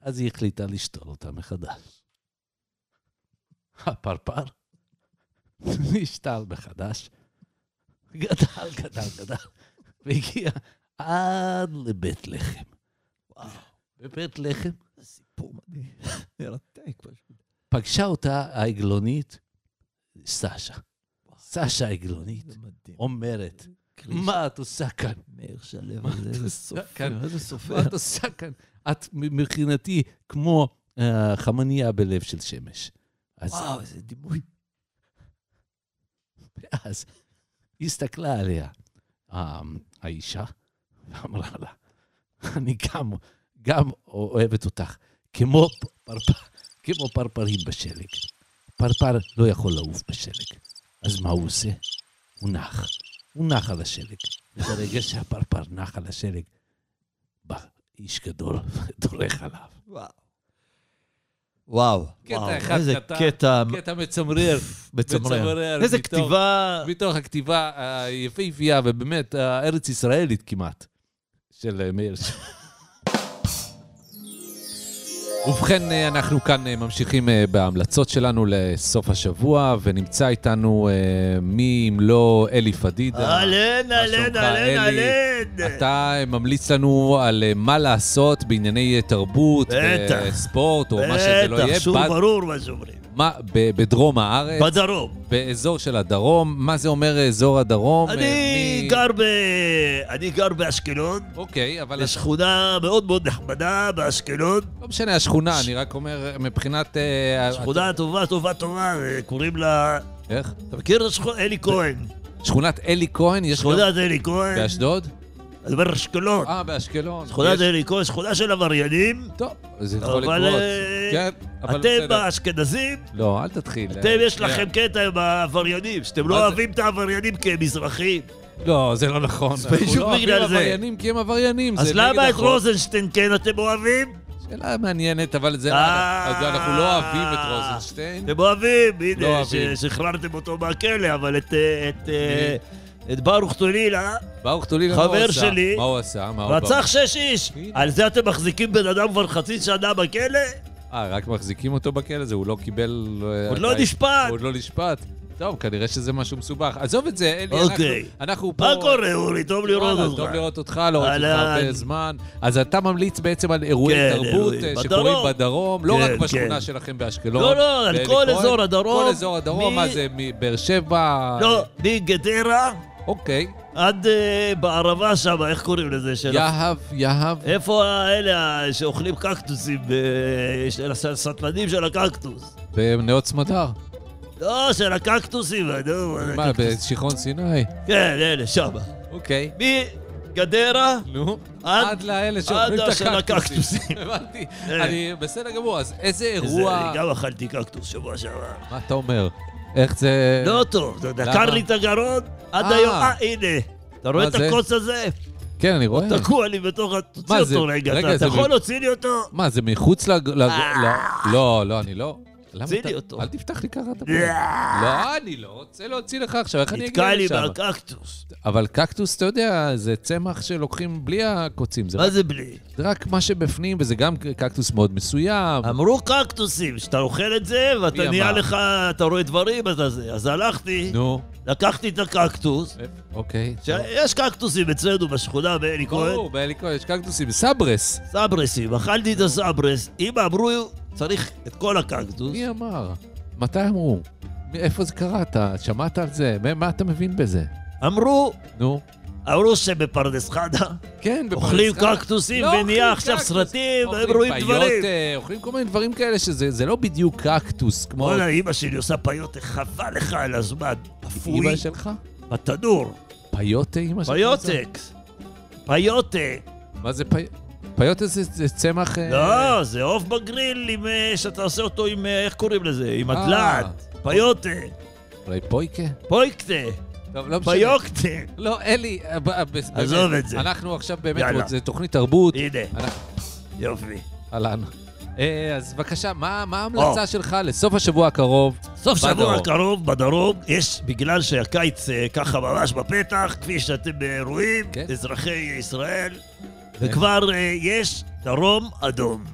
אז היא החליטה לשתול אותה מחדש. הפרפר נשתל מחדש, גדל, גדל, גדל, והגיע עד לבית לחם. וואו, בבית לחם זה סיפור מדהים. מרתק פשוט. פגשה אותה העגלונית, סשה. סשה מדהים. אומרת, מה את עושה כאן? מאיר שלו, איזה סופר, כאן? איזה סופר. מה את עושה כאן? את מבחינתי כמו אה, חמניה בלב של שמש. וואו, איזה דימוי. אז היא הסתכלה עליה, אה, האישה, ואמרה לה, אני גם, גם אוהבת אותך, כמו, פרפר, כמו פרפרים בשלג. פרפר לא יכול לעוף בשלג. אז מה הוא עושה? הוא נח. הוא נח על השלג. וברגע שהפרפר נח על השלג, בא איש גדול ודורך עליו. וואו. וואו, קטע וואו, אחד איזה. קטע קטע מצמרר. מצמרר. מצמרר איזה מתוך- כתיבה... מתוך הכתיבה היפהפייה ובאמת הארץ ישראלית כמעט של מאיר. ובכן, אה, אנחנו כאן אה, ממשיכים אה, בהמלצות שלנו לסוף השבוע, ונמצא איתנו מי אם לא אלי פדידה. אהלן, אהלן, אהלן? אהלן. אתה ממליץ לנו על מה לעשות בענייני תרבות. ספורט, או מה שזה לא יהיה, בטח, שוב ברור מה שאומרים. מה- בדרום הארץ. בדרום. באזור של הדרום, מה זה אומר אזור הדרום? אני מי- גר ב... אני גר באשקלון, אוקיי, אבל בשכונה מאוד מאוד נחמדה באשקלון. לא משנה השכונה, אני רק אומר מבחינת... אה, שכונה טובה, טובה, טובה, אה, קוראים לה... איך? אתה מכיר את השכונה? אלי כהן. שכונת אלי כהן, שכונת אלי כהן. באשדוד? אני אומר אשקלון. אה, באשקלון. שכונת יש- אלי כהן, שכונה של עבריינים. טוב, זה יכול אבל, לקרות. אה, כן, אבל אתם בסדר. האשכנזים, לא, אל תתחיל. אתם אה, יש שנייה. לכם קטע עם העבריינים, שאתם לא? אוהבים את העבריינים כמזרחים. לא, זה לא נכון. אנחנו בדיוק לא אוהבים בגלל זה. עבריינים כי הם עבריינים, אז למה את. רוזנשטיין כן אתם אוהבים? שאלה מעניינת, אבל זה... אה. אז אנחנו לא אוהבים את רוזנשטיין. אתם אוהבים, לא הנה. ששחררתם אותו מהכלא, אבל את, את, ברוך טולילה, ברוך טולילה, מה הוא חבר עשה? שלי, מה הוא עשה? מה הוא רצח שש איש. על זה אתם מחזיקים בן אדם כבר חצי שנה בכלא? אה, רק מחזיקים אותו בכלא הזה, הוא לא קיבל... אה, עוד לא נשפט. הוא עוד לא נשפט. טוב, כנראה שזה משהו מסובך. עזוב את זה, אלי, אוקיי. אנחנו, אנחנו פה... מה קורה, אורי? טוב לראות אותך. טוב לראות אותך, לא ראיתי אותך. הרבה זמן. אז אתה ממליץ בעצם על אירועי כן, תרבות אירועים. אה, בדרום. שקורים בדרום, לא כן, רק בשכונה כן. שלכם באשקלון. לא, לא, על כל. אזור הדרום. כל אזור הדרום, מ- מה זה, מבאר שבע? לא, מגדרה אוקיי. עד אה, בערבה שם, איך קוראים לזה? של- יהב, יהב. איפה האלה שאוכלים קקטוסים, אה, של הסטלנים של הקקטוס? בנאות סמדר. לא, של הקקטוסים, נו, מה, הקקטוס. בשיכון סיני? כן, אלה, שם. אוקיי. מגדרה, נו, עד- עד לאלה שאוכלים את הקקטוסים. הבנתי. אה. אני בסדר גמור, אז איזה זה- אירוע... גם אכלתי קקטוס שבוע שעבר. מה אתה אומר? איך זה... לא טוב, זה דקר? לי את הגרון, עד אה. היום, אה, הנה. אתה רואה את? הקוץ הזה? כן, אני רואה. תקוע לי בתוך ה... תוציא? אותו רגע. אתה- יכול להוציא לי אותו? מה, זה מחוץ לג... לג- ל- לא, לא, אני לא. למה תוציא אתה- לי אותו. אל תפתח לי ככה את הפה. לא, אני לא רוצה להוציא לך עכשיו, איך אני אגיע נתקע לי לשם? בקקטוס. אבל קקטוס, אתה יודע, זה צמח שלוקחים בלי הקוצים. מה זה בלי? זה רק מה שבפנים, וזה גם קקטוס מאוד מסוים. אמרו קקטוסים, שאתה אוכל את זה, ואתה נהיה? לך, אתה רואה דברים, אתה זה. אז הלכתי, נו, לקחתי את הקקטוס, אוקיי. שיש קקטוסים אצלנו בשכונה באלי כהן, ברור, באלי כהן יש קקטוסים. סברס. סברסים, אכלתי את הסברס, אמא אמרו, צריך את כל הקקטוס. מי אמר? מתי אמרו? איפה זה קרה? אתה שמעת על זה? מה- אתה מבין בזה? אמרו, נו. אמרו שבפרדס חנה כן, אוכלים. קקטוסים לא ונהיה אוכלים עכשיו קקטוס. סרטים, והם רואים דברים. פיוטה, אוכלים כל מיני דברים כאלה שזה זה לא בדיוק קקטוס, כמו וואלה, אמא שלי עושה פיוטה, חבל לך על הזמן. אפוי, אמא שלך? בתנור, פיוטה אמא שלך? פיוטקס, פיוטה. מה זה פי... פיוטה זה, זה צמח... אה, לא, זה עוף בגריל עם, אה, שאתה עושה אותו עם, אה, איך קוראים לזה? עם. הדלעת. פיוטה, אולי פויקה? פויקטה, טוב, לא משנה. פיוקטה. לא, אלי, עזוב את זה. אנחנו עכשיו באמת. זה תוכנית תרבות. הנה, יופי. אהלן. אה, אז בבקשה, מה ההמלצה שלך לסוף השבוע הקרוב? סוף שבוע בדרום. הקרוב בדרום, יש, בגלל שהקיץ ככה ממש בפתח, כפי שאתם רואים, כן. אזרחי ישראל, וכבר אה, יש דרום אדום.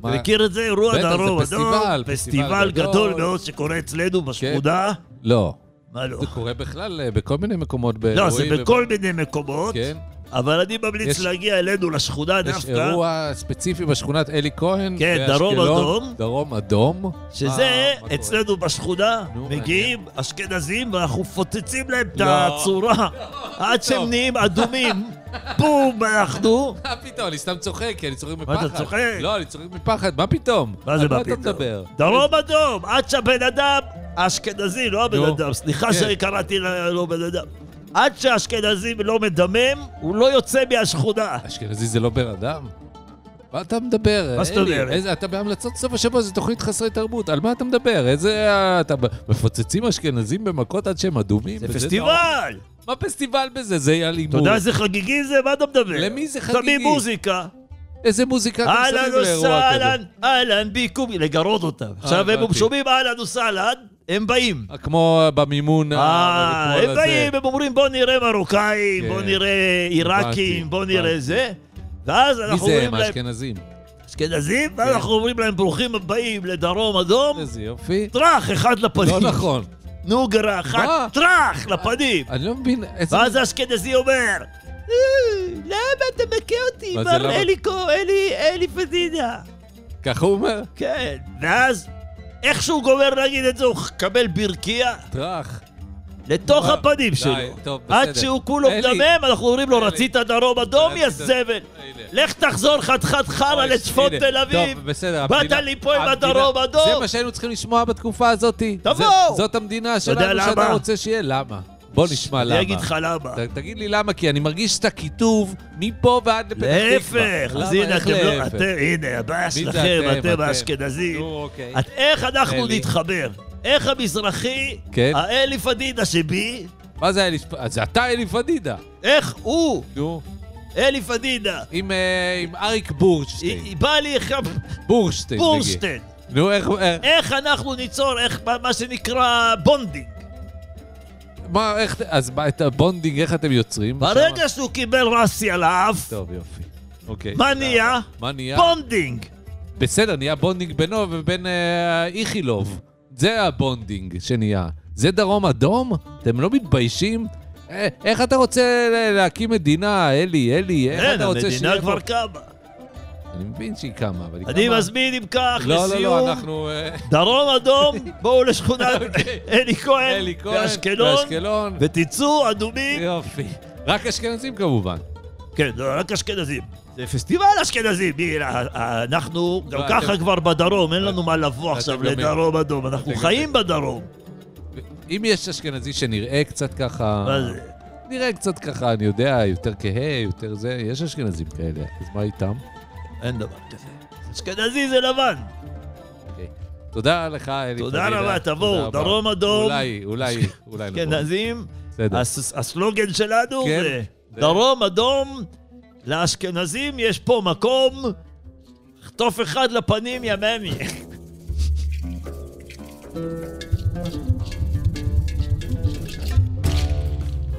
אתה מכיר את זה? אירוע דרום אדום. פסטיבל, גדול. מאוד שקורה אצלנו בשכונה. לא. מה לא? זה קורה בכלל אה, בכל מיני מקומות לא. זה בכל מיני מקומות, כן. אבל אני ממליץ יש- להגיע אלינו לשכונה יש דווקא, אירוע ספציפי בשכונת אלי כהן. כן, דרום. אדום. דרום אדום. שזה קורה? אצלנו בשכונה, נו, מגיעים אשכנזים ואנחנו מפוצצים להם את לא. הצורה עד שהם נהיים אדומים, בום, אנחנו. מה פתאום, אני סתם צוחק, כי אני צוחק מפחד. מה אתה צוחק? לא, אני צוחק מפחד, מה פתאום? מה זה מה מה אתה פתאום? מדבר? דרום אדום, עד שהבן אדם, האשכנזי, לא הבן. אדם, סליחה כן. שקראתי לו בן אדם. עד שהאשכנזי לא מדמם, הוא לא יוצא מהשכונה. אשכנזי זה לא בן אדם? מה אתה מדבר? מה זאת? אומרת? אתה בהמלצות סוף השבוע, זו תוכנית חסרי תרבות, על מה אתה מדבר? איזה... אה, אתה מפוצצים אשכנזים במכות עד שהם אדומים? זה. פסטיבל! מה פסטיבל בזה? זה אלימות. אתה יודע איזה חגיגי זה? מה אתה מדבר? למי זה שמים חגיגי? מוזיקה. איזה מוזיקה אתם אהלן שמים לאירוע כזה? וסהלן, אהלן ביכום, לגרות אותם. עכשיו הם הבנתי. שומעים אהלן וסהלן, הם באים. אה, כמו במימון אה, הם. באים, הם אומרים בוא נראה מרוקאים, כן. בוא נראה עיראקים, בוא נראה. זה. ואז מי אנחנו זה אומרים הם, להם, האשכנזים? אשכנזים, ואז כן. אנחנו אומרים להם ברוכים הבאים לדרום אדום, איזה יופי. טראח אחד לפנים. לא נכון. נוגרה אחת? טראח לפנים. אני לא מבין איזה... ואז האשכנזי אומר, "אה, למה אתה מכה אותי, זה, מר? אליקו, אלי, אלי פדידה? ככה הוא אומר? כן, ואז איך שהוא גומר להגיד את זה, הוא מקבל ברכייה טראח. לתוך? הפנים שלו. טוב, עד בסדר. שהוא כולו. מדמם, אנחנו אומרים לו. רצית דרום אדום, יא זבל. לך תחזור חתיכת חרא לצפון. תל אביב. באת לי פה עם הדרום אדום. זה מה שהיינו צריכים לשמוע בתקופה הזאת. תבואו. זאת המדינה שלנו שאתה? רוצה שיהיה. למה? בוא נשמע למה. אני אגיד לך למה. תגיד לי למה, כי אני מרגיש את הקיטוב מפה ועד לפתח תקווה. להפך, אז? הנה, איך אתם לא... אתם, הנה, הבעיה שלכם, אתם? האשכנזים. אוקיי. איך אנחנו. נתחבר? איך המזרחי, כן. האלי פדידה שבי, מה זה אלי... אז זה אתה אלי פדידה. איך הוא, נו. אלי פדידה, עם אה, עם אריק בורשטיין. באה לי עכשיו, בורשטיין. בורשטיין. נו, איך... איך- איך אנחנו ניצור, איך, מה- מה שנקרא bonding. מה, איך... אז מה, את ה bonding, איך אתם יוצרים? ברגע שהוא קיבל רסי על האף, טוב, יופי. אוקיי. מה נהיה? מה נהיה? bonding. בסדר, נהיה bonding בינו ובין אה, איכילוב. זה ה bonding שנהיה. זה דרום אדום? אתם לא מתביישים? אה, איך אתה רוצה להקים מדינה, אלי, אלי? איך אין, אתה רוצה המדינה שיהיה כבר פה- קמה. אני מבין שהיא קמה, אבל היא קמה... אני מזמין אם כך, לא, לא, לא, לסיום, אנחנו... אה, דרום אדום, בואו לשכונת אוקיי. אלי כהן, באשקלון. ותצאו אדומים. יופי. רק אשכנזים כמובן. כן, לא, רק אשכנזים. זה פסטיבל אשכנזים, אה, אה, אנחנו גם לא, ככה כבר בדרום, אין לנו מה לבוא עכשיו לדרום אדום, אנחנו חיים בדרום. אם יש אשכנזי שנראה קצת ככה... מה זה? נראה קצת ככה, אני יודע, יותר כהה, יותר זה, יש אשכנזים כאלה, אז מה איתם? אין דבר כזה. אשכנזי זה לבן. אוקיי. תודה לך, אלי תודה. רבה, תבואו. דרום אדום. אולי, אולי, אולי נבוא. אשכנזים, הסלוגן שלנו כן. זה דרום אדום, לאשכנזים יש פה מקום, חטוף אחד לפנים ימני.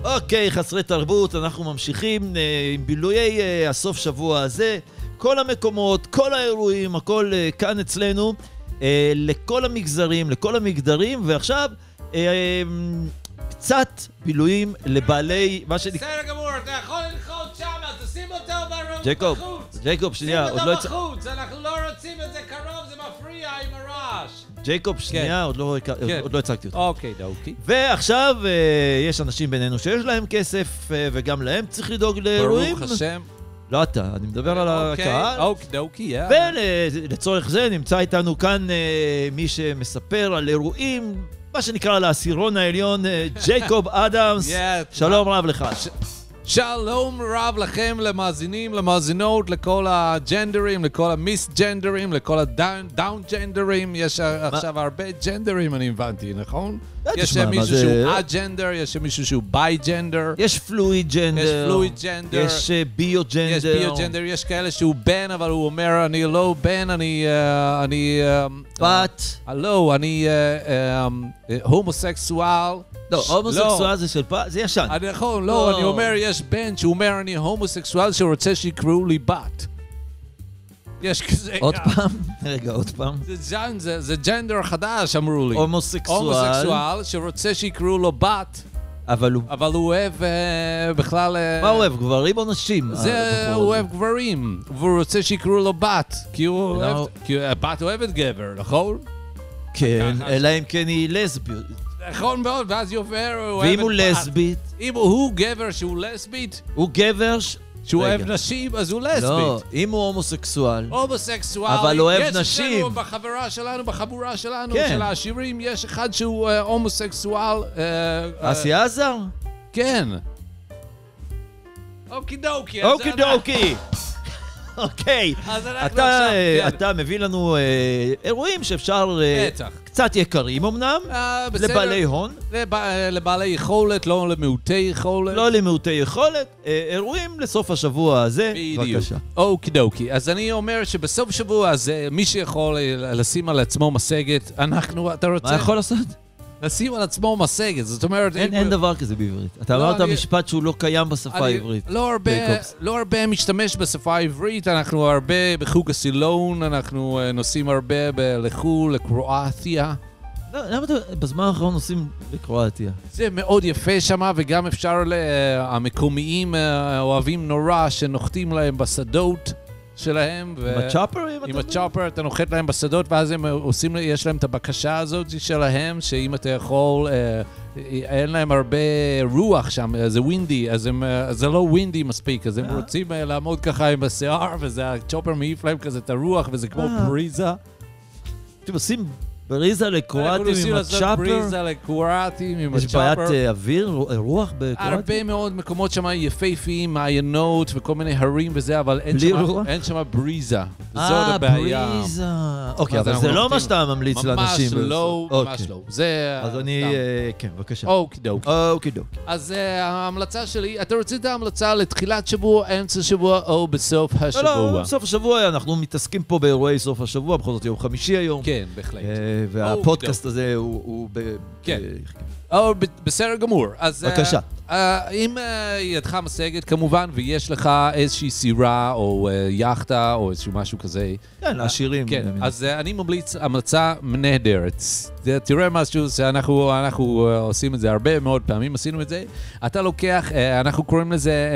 אוקיי, חסרי תרבות, אנחנו ממשיכים אה, עם בילויי אה, הסוף שבוע הזה. כל המקומות, כל האירועים, הכל אה, כאן אצלנו, אה, לכל המגזרים, לכל המגדרים, ועכשיו אה, קצת בילויים לבעלי, מה שנקרא... בסדר גמור, אתה יכול ללחוץ שמה, תשים אותו בחוץ. ג'קוב. ג'קוב, שנייה, שים עוד לא אותו יצא... בחוץ, אנחנו לא רוצים את זה קרוב, זה מפריע עם הרעש. ג'ייקוב, שנייה, עוד לא, כן. עוד לא הצגתי אותך. אוקיי, דאוקי. ועכשיו יש אנשים בינינו שיש להם כסף, וגם להם צריך לדאוג לאירועים. ברוך השם. לא אתה, אני מדבר על הקהל. אוקיי, דאוקי, יא. ולצורך זה נמצא איתנו כאן אה, מי שמספר על אירועים, מה שנקרא לעשירון העליון, אה, ג'ייקוב אדמס. שלום רב לך. שלום רב לכם, למאזינים, למאזינות, לכל הג'נדרים, לכל המיס-ג'נדרים, לכל הדאון-ג'נדרים. יש עכשיו הרבה ג'נדרים, אני הבנתי, נכון? אה, יש מישהו שהוא א-ג'נדר, יש מישהו שהוא ביי-ג'נדר. יש פלואיד ג'נדר. יש פלואיד ג'נדר. יש אה, ביו ג'נדר. יש ביו-ג'נדר, יש כאלה שהוא בן, אבל הוא אומר, אני לא בן, אני... אה, אני... בת. אה, לא, אני הומוסקסואל. לא, הומוסקסואל זה של פעם, זה ישן. נכון, לא. לא, אני אומר, יש בן שהוא אומר, אני הומוסקסואל שרוצה שיקראו לי בת. יש כזה... עוד פעם? רגע, עוד פעם. זה ג'נדר חדש, אמרו לי. הומוסקסואל, הומוסקסואל שרוצה שיקראו לו בת, אבל הוא... אבל הוא אוהב אה, בכלל... אה, מה הוא אוהב, גברים או נשים? זה, הבחור הוא? אוהב גברים, והוא רוצה שיקראו לו בת, כי הוא לא. אוהב... כי הבת אוהבת גבר, נכון? כן. אלא אם כן היא לסבית. נכון מאוד, ואז היא עובר, ואם הוא. לסבית, אם הוא גבר שהוא לסבית, הוא גבר ש... שהוא רגע. אוהב נשים, אז הוא לא, לסבית. אם הוא הומוסקסואל, הומוסקסואלי, אבל אוהב יש נשים. אצלנו בחברה שלנו, בחבורה שלנו, כן. של העשירים, יש אחד שהוא אה, הומוסקסואל. אה, אה, אסי עזר? כן. אוקי דוקי. אוקי דוקי. אוקיי. אז אנחנו אתה, עכשיו... אה, כן. אתה מביא לנו אה, אירועים שאפשר... אה, בטח. קצת יקרים אמנם, אה, בסדר. לבעלי הון, לב- לבעלי יכולת, לא למעוטי יכולת. לא למעוטי יכולת, אה, אירועים לסוף השבוע הזה. בדיוק. בבקשה. אוקי דוקי. אז אני אומר שבסוף שבוע הזה, מי שיכול אה, לשים על עצמו מסגת, אנחנו, אתה רוצה? מה יכול לעשות? לשים על עצמו מסגת, זאת אומרת... אין אם- אין דבר כזה בעברית. אתה לא, אמרת אני- משפט שהוא לא קיים בשפה אני העברית. לא הרבה. לא הרבה משתמש בשפה העברית, אנחנו הרבה בחוג הסילון, אנחנו אה, נוסעים הרבה לחו"ל, לקרואטיה. לא, למה אתה בזמן האחרון נוסעים לקרואטיה? זה מאוד יפה שם, וגם אפשר, ל- המקומיים אה, אוהבים נורא שנוחתים להם בשדות שלהם. ו- עם הצ'ופרים? עם? הצ'ופר, אתה נוחת להם בשדות, ואז הם עושים, יש להם את הבקשה הזאת שלהם, שאם אתה יכול, אה, אין להם הרבה רוח שם, אה, זה ווינדי, אז הם, אה, זה לא ווינדי מספיק, אז הם אה. רוצים אה, לעמוד ככה עם השיער, וזה הצ'ופר מעיף להם כזה את הרוח, וזה כמו אה. בריזה. אתם עושים בריזה לקרואטים עם הצ'אפר? בריזה לקרואטים עם יש בעיית. אה, אוויר, רו- רוח בקרואטיה? הרבה מאוד מקומות שם יפהפיים, מעיינות וכל מיני הרים וזה, אבל אין שם- בריזה. זאת אה. בריזה. אוקיי, אבל זה לא מה שאתה ממליץ לאנשים. ממש לא, לעשות. ממש אוקיי. לא. זה... אז אני... אה, כן, בבקשה. אוקי דוקי. אוקיי דוקי. אז אה, ההמלצה שלי, אתה רוצה את ההמלצה לתחילת שבוע, אמצע שבוע או בסוף לא, השבוע? לא, בסוף השבוע אנחנו מתעסקים פה באירועי סוף השבוע, בכל זאת יום חמישי היום. כן, בהחלט. והפודקאסט הזה הוא- כן. או, בסדר גמור. אז... אה, בבקשה. אה, אם אה, ידך משגת, כמובן, ויש לך איזושהי סירה או יאכטה או איזשהו משהו כזה, כן, לעשירים. כן, אז אני ממליץ המלצה נהדרת. תראה משהו שאנחנו אנחנו, עושים את זה הרבה מאוד פעמים, עשינו את זה. אתה לוקח, אנחנו קוראים לזה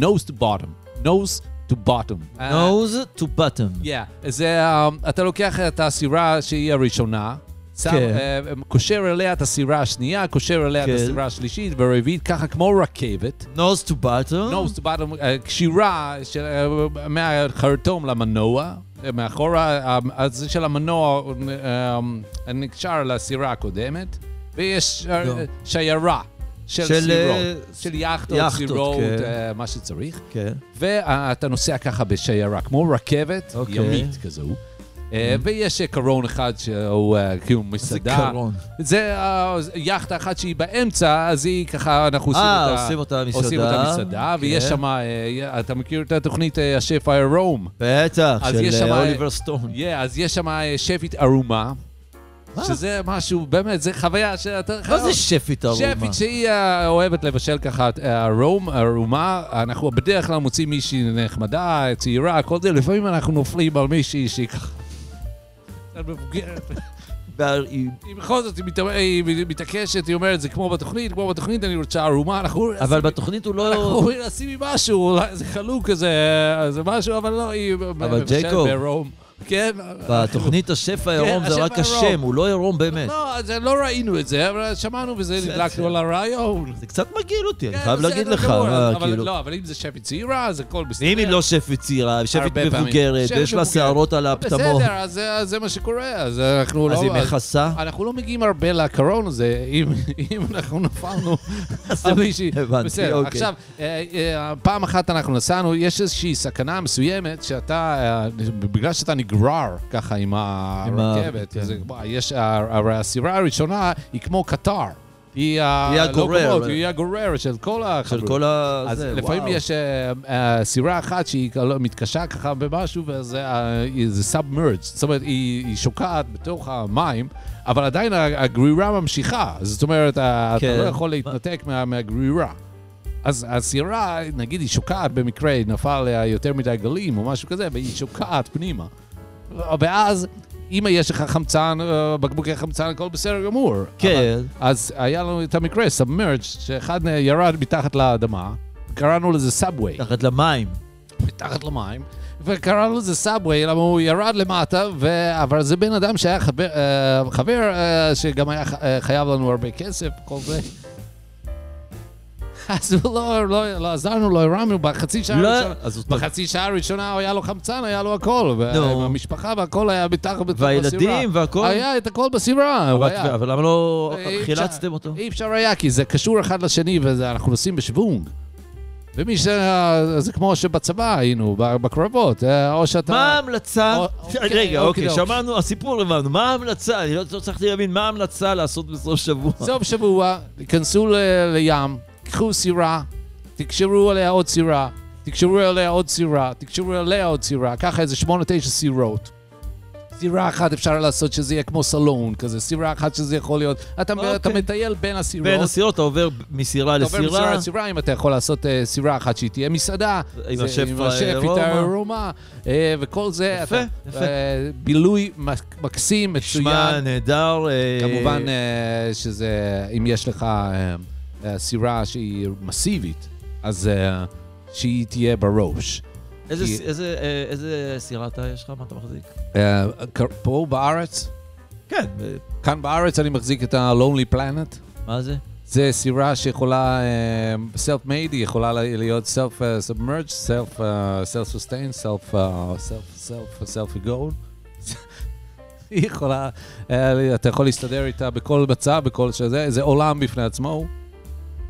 nose to bottom. nose to bottom. אה, nose to bottom. Yeah, זה, uh, אתה לוקח את הסירה שהיא הראשונה, שם, כן. uh, קושר אליה את הסירה השנייה, קושר אליה כן. את הסירה השלישית והרביעית, ככה כמו רכבת. nose to bottom. nose to bottom, uh, קשירה של, uh, מהחרטום למנוע, uh, מאחורה, uh, אז זה של המנוע uh, נקשר לסירה הקודמת, ויש uh, לא. שיירה. של, של, סירות, אה, של יאכטות, יאכטות, סירות, כן. uh, מה שצריך. כן. ואתה נוסע ככה בשיירה, כמו רכבת אוקיי. ימית כזו. אה, ויש אה, קרון אחד שהוא אה, כאילו זה מסעדה. קרון. זה אה, יאכטה אחת שהיא באמצע, אז היא ככה, אנחנו עושים אה, אותה... עושים אותה מסעדה. עושים אותה מסעדה, ויש כן. שם, אה, אתה מכיר את התוכנית אה, השף העירום? בטח, של אה, שם- אוליבר סטון. אז יש שם אה, שפית ערומה, מה? שזה משהו, באמת, זה חוויה שאתה... מה זה שפית ארומה? שפית שהיא אה, אוהבת לבשל ככה אה, רום, ערומה, אנחנו בדרך כלל מוצאים מישהי נחמדה, צעירה, כל זה, לפעמים אנחנו נופלים על מישהי שהיא ככה... היא בכל זאת, היא מת- היא מתעקשת, היא אומרת, זה כמו בתוכנית, כמו בתוכנית, אני רוצה ערומה, אנחנו... אבל בתוכנית הוא אנחנו לא... אומרים, שים לי משהו, זה חלוק כזה, זה משהו, אבל לא, היא אבל ג'ייקוב. כן. בתוכנית השף העירום כן, זה רק. השם, הוא לא עירום באמת. לא, אז לא ראינו את זה, אבל שמענו וזה. נדלקנו על הרעיון. זה קצת מגעיל אותי, אני כן, חייב להגיד לך, אבל- כאילו... לא, אבל אם זה שפית צעירה, אז הכל בסדר. אם היא לא שפית צעירה, פעמים. מבוגרת, ויש לה. שערות על הפטמות, בסדר, אז זה- זה מה שקורה, אז אנחנו לא... אז היא מכסה. אנחנו לא מגיעים הרבה לקרון הזה, אם, אנחנו נפלנו על מישהי. בסדר, אוקיי. עכשיו, אה, אה, פעם אחת אנחנו נסענו, יש איזושהי סכנה מסוימת שאתה, אה, בגלל שאתה נגרר ככה עם הרכבת, כן. זה- יש, הרי הסירה הראשונה היא כמו קטר. היא הגורר. הלוקומוט, היא הגורר של כל החברות. של כל ה... אז זה, לפעמים וואו. יש אה, אה, סירה אחת שהיא לא- מתקשה ככה במשהו, וזה אה, זה סאב-מרג', זאת אומרת, היא היא שוקעת בתוך המים, אבל עדיין הגרירה ממשיכה, זאת אומרת, אה, אתה כן. לא יכול להתנתק מה- מהגרירה. אז הסירה, נגיד, היא שוקעת במקרה, נפל עליה יותר מדי גלים או משהו כזה, והיא שוקעת פנימה. ואז, אם יש לך חמצן, אה, בקבוקי חמצן, הכל בסדר גמור. כן. אבל- אז היה לנו את המקרה, submerge, שאחד ירד מתחת לאדמה, קראנו לזה subway. תחת למים. מתחת למים, וקראנו לזה subway, למה הוא ירד למטה, ו... אבל זה בן אדם שהיה חבר, אה, חבר אה, שגם היה חייב לנו הרבה כסף, כל זה. אז הוא לא, לא, לא עזרנו, לא הרמנו בחצי שעה לא, הראשונה. בחצי שעה הראשונה היה לו חמצן, היה לו הכל. נו. והמשפחה והכל היה מתחת בתוך והילדים והכל. היה את הכל בסירה. אבל למה לא חילצתם אותו? אי אפשר היה, כי זה קשור אחד לשני, ואנחנו נוסעים בשוונג. ומי ש... זה כמו שבצבא היינו, בקרבות, אה, או שאתה... מה ההמלצה? או- אוקיי, רגע, אוקיי, אוקיי, אוקיי. שמענו, הסיפור הבנו. מה ההמלצה? אני לא לא הצלחתי להבין מה ההמלצה לעשות בסוף שבוע. סוף שבוע, תיכנסו ל- לים, קחו סירה, תקשרו עליה עוד סירה, תקשרו עליה עוד סירה, תקשרו עליה עוד סירה, ככה איזה שמונה, תשע סירות. סירה אחת אפשר לעשות שזה יהיה כמו סלון כזה, סירה אחת שזה יכול להיות... אתה, אוקיי. אתה מטייל בין הסירות. בין הסירות אתה עובר מסירה אתה עובר מסירה לסירה. לסירה, אם אתה יכול לעשות אה, סירה אחת שהיא תהיה מסעדה. עם זה- השף עם השף. איתה ארומה, אה, וכל זה. יפה, אתה- יפה. אה, בילוי מק- מקסים, נשמע מצוין. נהדר. אה, כמובן אה, שזה, אם יש לך אה, סירה שהיא מסיבית, אז אה, שהיא תהיה בראש. איזה כי- איזה, אה, איזה סירה אתה יש לך? מה אתה מחזיק? אה, פה בארץ, כן. כאן בארץ אני מחזיק את ה-Lonely Planet. מה זה? זה סירה שיכולה, self-made, היא יכולה להיות self-submerged, self, self-sustained, self, self, self, self-goal. היא יכולה, אתה יכול להסתדר איתה בכל מצב, בכל שזה, זה עולם בפני עצמו.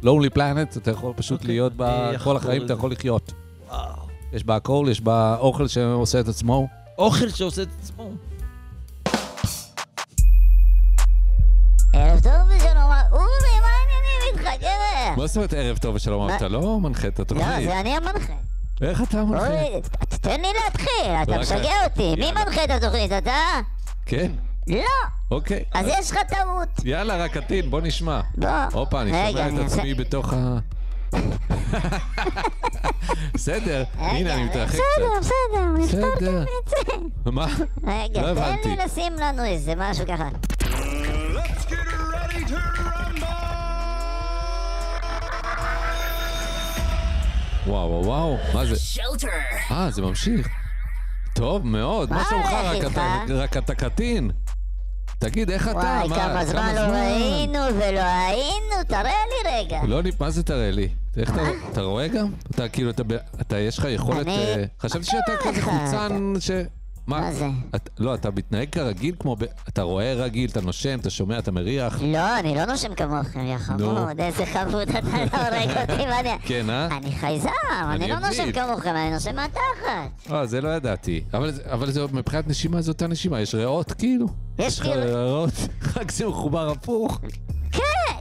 Lonely Planet, אתה יכול פשוט אוקיי, להיות בה כל החיים, את אתה. יכול לחיות. וואו. יש בה הכל, יש בה אוכל שעושה את עצמו. אוכל שעושה את עצמו. ערב טוב ושלום, אורי, מה העניינים איתך, גבר? מה זאת אומרת ערב טוב ושלום? אתה לא מנחה את לא, התוכנית. זה אני המנחה. איך אתה מנחה? אורי, תן לי להתחיל, אתה משגע אותי. מי. מנחה את התוכנית, אתה? כן, לא, אוקיי. אז יש לך טעות. יאללה, רק עתין, בוא נשמע. בוא. הופה, אני שומע את עצמי בתוך ה... בסדר, הנה, אני מתרחק קצת. בסדר, נפתור בסדר. גם את זה. מה? רגע, לא תן. לי לשים לנו איזה משהו ככה. Let's get ready to rumble! וואו, וואו, וואו, מה זה? Shelter. אה, זה ממשיך. טוב מאוד, מה שלומך? רק אתה קטין. תגיד, איך אתה? וואי, מה, כמה זמן לא ראינו ולא היינו, תראה לי רגע. לא, מה זה תראה לי? איך אתה, אתה רואה גם? אתה כאילו, אתה, אתה, יש לך יכולת... אני- אה, חשבתי שאתה כזה לך, חוצן ש... מה זה? את, לא, אתה מתנהג כרגיל כמו... ב, אתה רואה רגיל, אתה נושם, אתה שומע, אתה מריח. לא, אני לא נושם כמוכם, יא חמוד, איזה חמוד אתה לא הורג אותי, מה אני... כן, אה? אני חייזר, אני לא. נושם כמוכם, אני נושם מהתחת. אה, זה לא ידעתי. אבל, אבל זה, מבחינת נשימה זו אותה נשימה, יש ריאות כאילו? יש לך לי- ריאות, רק זה מחובר הפוך.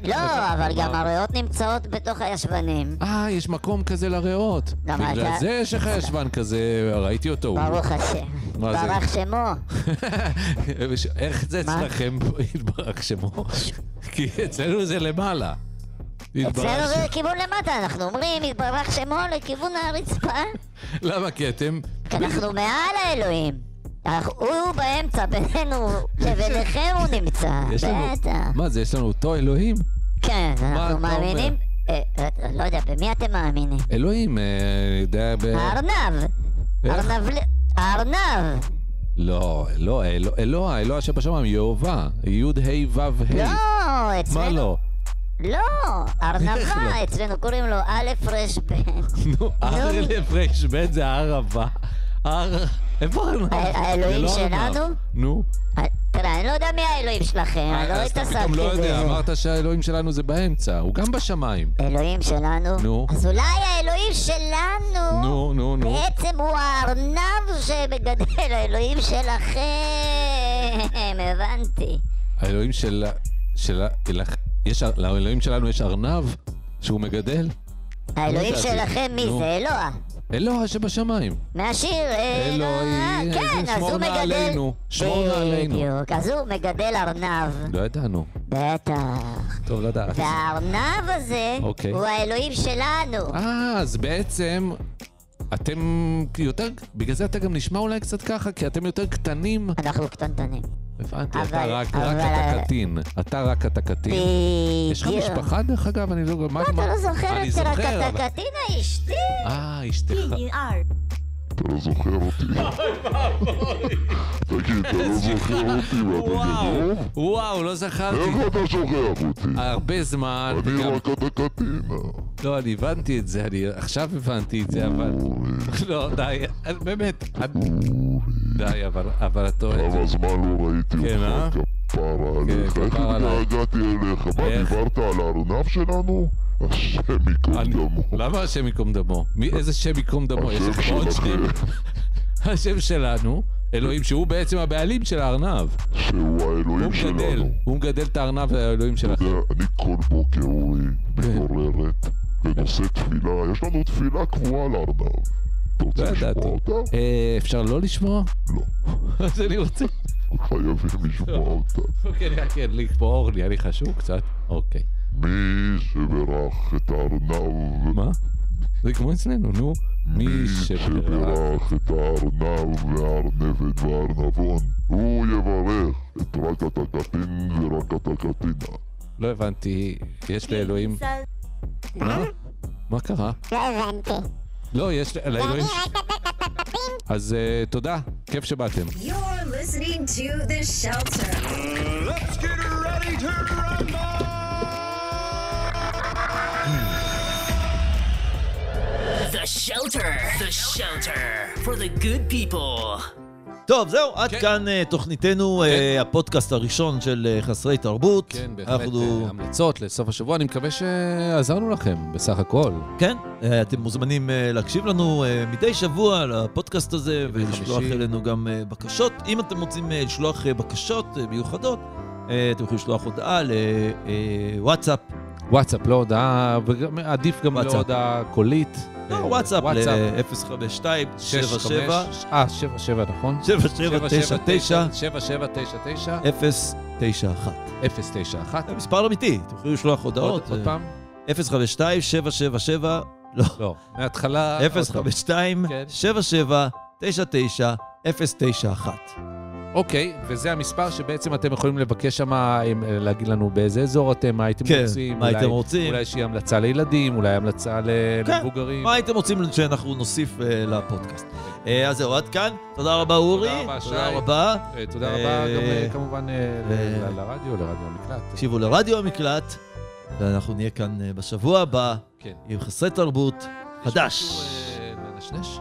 כן, לא, אבל גם הריאות נמצאות בתוך הישבנים. אה, יש מקום כזה לריאות. בגלל זה יש לך ישבן כזה, ראיתי אותו. ברוך השם. ברח שמו. איך זה? אצלכם יתברך שמו? כי אצלנו זה למעלה. אצלנו זה שמו. לכיוון למטה, אנחנו אומרים, יתברך שמו לכיוון הרצפה, למה? כי אתם... כי אנחנו מעל האלוהים. אנחנו- הוא באמצע, בינינו לביניכם הוא נמצא. בטח. מה זה, יש לנו אותו אלוהים? כן, אנחנו? מאמינים... אה, אה, לא יודע, במי אתם מאמינים? אלוהים, אה, יודע ב... הארנב. ארנב... ל- הארנב. לא, לא, אלוה, אלוה, שבשמיים, יהובה, י' ה' ו' ה'. לא, אצלנו... מה לא? לא, ארנבה, לא? אצלנו קוראים לו א' ר' ב'. נו, א' ר' ב' זה הערבה. איפה ארנב? ה- האלוהים לא שלנו? נו. אה, תראה, אני לא יודע מי האלוהים שלכם, אני לא אז אתה התעסקתי פתאום לא יודע, בזה. אמרת שהאלוהים שלנו זה באמצע, הוא גם בשמיים. אלוהים שלנו? נו. אז אולי האלוהים שלנו... נו, נו, נו. בעצם הוא הארנב שמגדל, האלוהים שלכם, הבנתי. האלוהים של... של... יש... לאלוהים שלנו יש ארנב שהוא מגדל? האלוהים ידעתי. שלכם מי. זה? אלוה. אלוה שבשמיים. מהשיר אלוה. אלוהי, כן, אז שמור הוא מגדל... עלינו, שמור עלינו. בדיוק, אז הוא מגדל ארנב. לא ידענו. בטח. טוב לדעת. והארנב הזה אוקיי. הוא האלוהים שלנו. אה, אז בעצם אתם יותר, בגלל זה אתה גם נשמע אולי קצת ככה, כי אתם יותר קטנים. אנחנו קטנטנים. הבנתי, אבל- אתה רק, אבל- רק אתה קטין. אתה רק אתה קטין. יש לך בדיוק. משפחה דרך אגב? אני לא... מה- מה, אתה מה- לא זוכר אני את זוכר, רק אבל- אתה קטינה, אשתי? אה, אשתך. אתה לא זוכר אותי. תגיד, אתה לא זוכר אותי ואתה גדול? וואו, לא זכרתי. איך אתה שוכח אותי? הרבה זמן. אני רק אתה קטינה. לא, אני הבנתי את זה, אני עכשיו הבנתי את זה, אבל... לא, די, באמת. די, אבל אבל אתה. כמה זמן לא ראיתי כן, אה? אותך, כפרה עליך. איך. התגעגעתי אליך? מה? דיברת על הארנב שלנו? השם ייקום דמו. למה השם ייקום דמו? מי- איזה שם ייקום דמו? יש לך עוד שם. השם שלנו, אלוהים, שהוא בעצם הבעלים של הארנב. שהוא הוא האלוהים מגדל, שלנו. הוא מגדל את הארנב האלוהים אתה שלכם. יודע, אני כל בוקר, אורי, כן. מתעוררת ונושא תפילה. יש לנו תפילה קבועה לארנב. אתה לא רוצה ידעתי. לשמוע אותה? אה, אפשר לא לשמוע? לא. אז אני רוצה. חייבים לשמוע אותה. אוקיי, אדליק פה אור, נהיה לי חשוב קצת. אוקיי. מי שברך את הארנב... מה? זה כמו אצלנו, נו. מי שברך. את הארנב והארנבת והארנבון, הוא יברך את רק אתה קטין ורק אתה קטינה. לא הבנתי, יש לאלוהים... מה? מה קרה? לא הבנתי. לא, יש לאלוהים... אז אה, תודה, כיף שבאתם. You're listening to The Shelter. Let's get ready to rumble! The shelter. The shelter for the good people. טוב, זהו, עד כן. כאן אה, תוכניתנו, אה, הפודקאסט הראשון של אה, חסרי תרבות. כן, בהחלט אנחנו... אה, המלצות לסוף השבוע, אני מקווה שעזרנו לכם, בסך הכל. כן, אה, אתם מוזמנים אה, להקשיב לנו אה, מדי שבוע לפודקאסט הזה בימי ולשלוח. אלינו גם אה, בקשות. אם אתם רוצים אה, לשלוח אה, בקשות אה, מיוחדות, אה, אתם יכולים לשלוח הודעה לוואטסאפ, וואטסאפ, לא הודעה, עדיף גם לא וואטסאפ. הודעה קולית. לא, אה, וואטסאפ וואטסאפ, ל-052 שש, 77 חמש, אה, שבע, שבע, נכון? 7799 שבע, שבע, תשע, תשע, 091. אפס, תשע, אחת. זה מספר אמיתי, אתם יכולים לשלוח הודעות. עוד עוד פעם? 052 777 לא, לא, מההתחלה... עוד פעם. 052 כן. 77 99 091. אוקיי, וזה המספר שבעצם אתם יכולים לבקש שם, להגיד לנו באיזה אזור אתם, מה הייתם כן, רוצים. מה אולי- הייתם רוצים. אולי שיהיה המלצה לילדים, אולי המלצה כן, למבוגרים. מה הייתם רוצים שאנחנו נוסיף אה, לפודקאסט? אה, אז זהו, עד כאן. תודה רבה, אורי. תודה רבה, תודה שי. רבה. אה, תודה אה, רבה גם אה, כמובן ו- ל- לרדיו, לרדיו המקלט. תקשיבו לרדיו המקלט, ואנחנו נהיה כאן אה, בשבוע הבא כן. עם חסרי תרבות חדש. יש משהו, אה, לנשנש?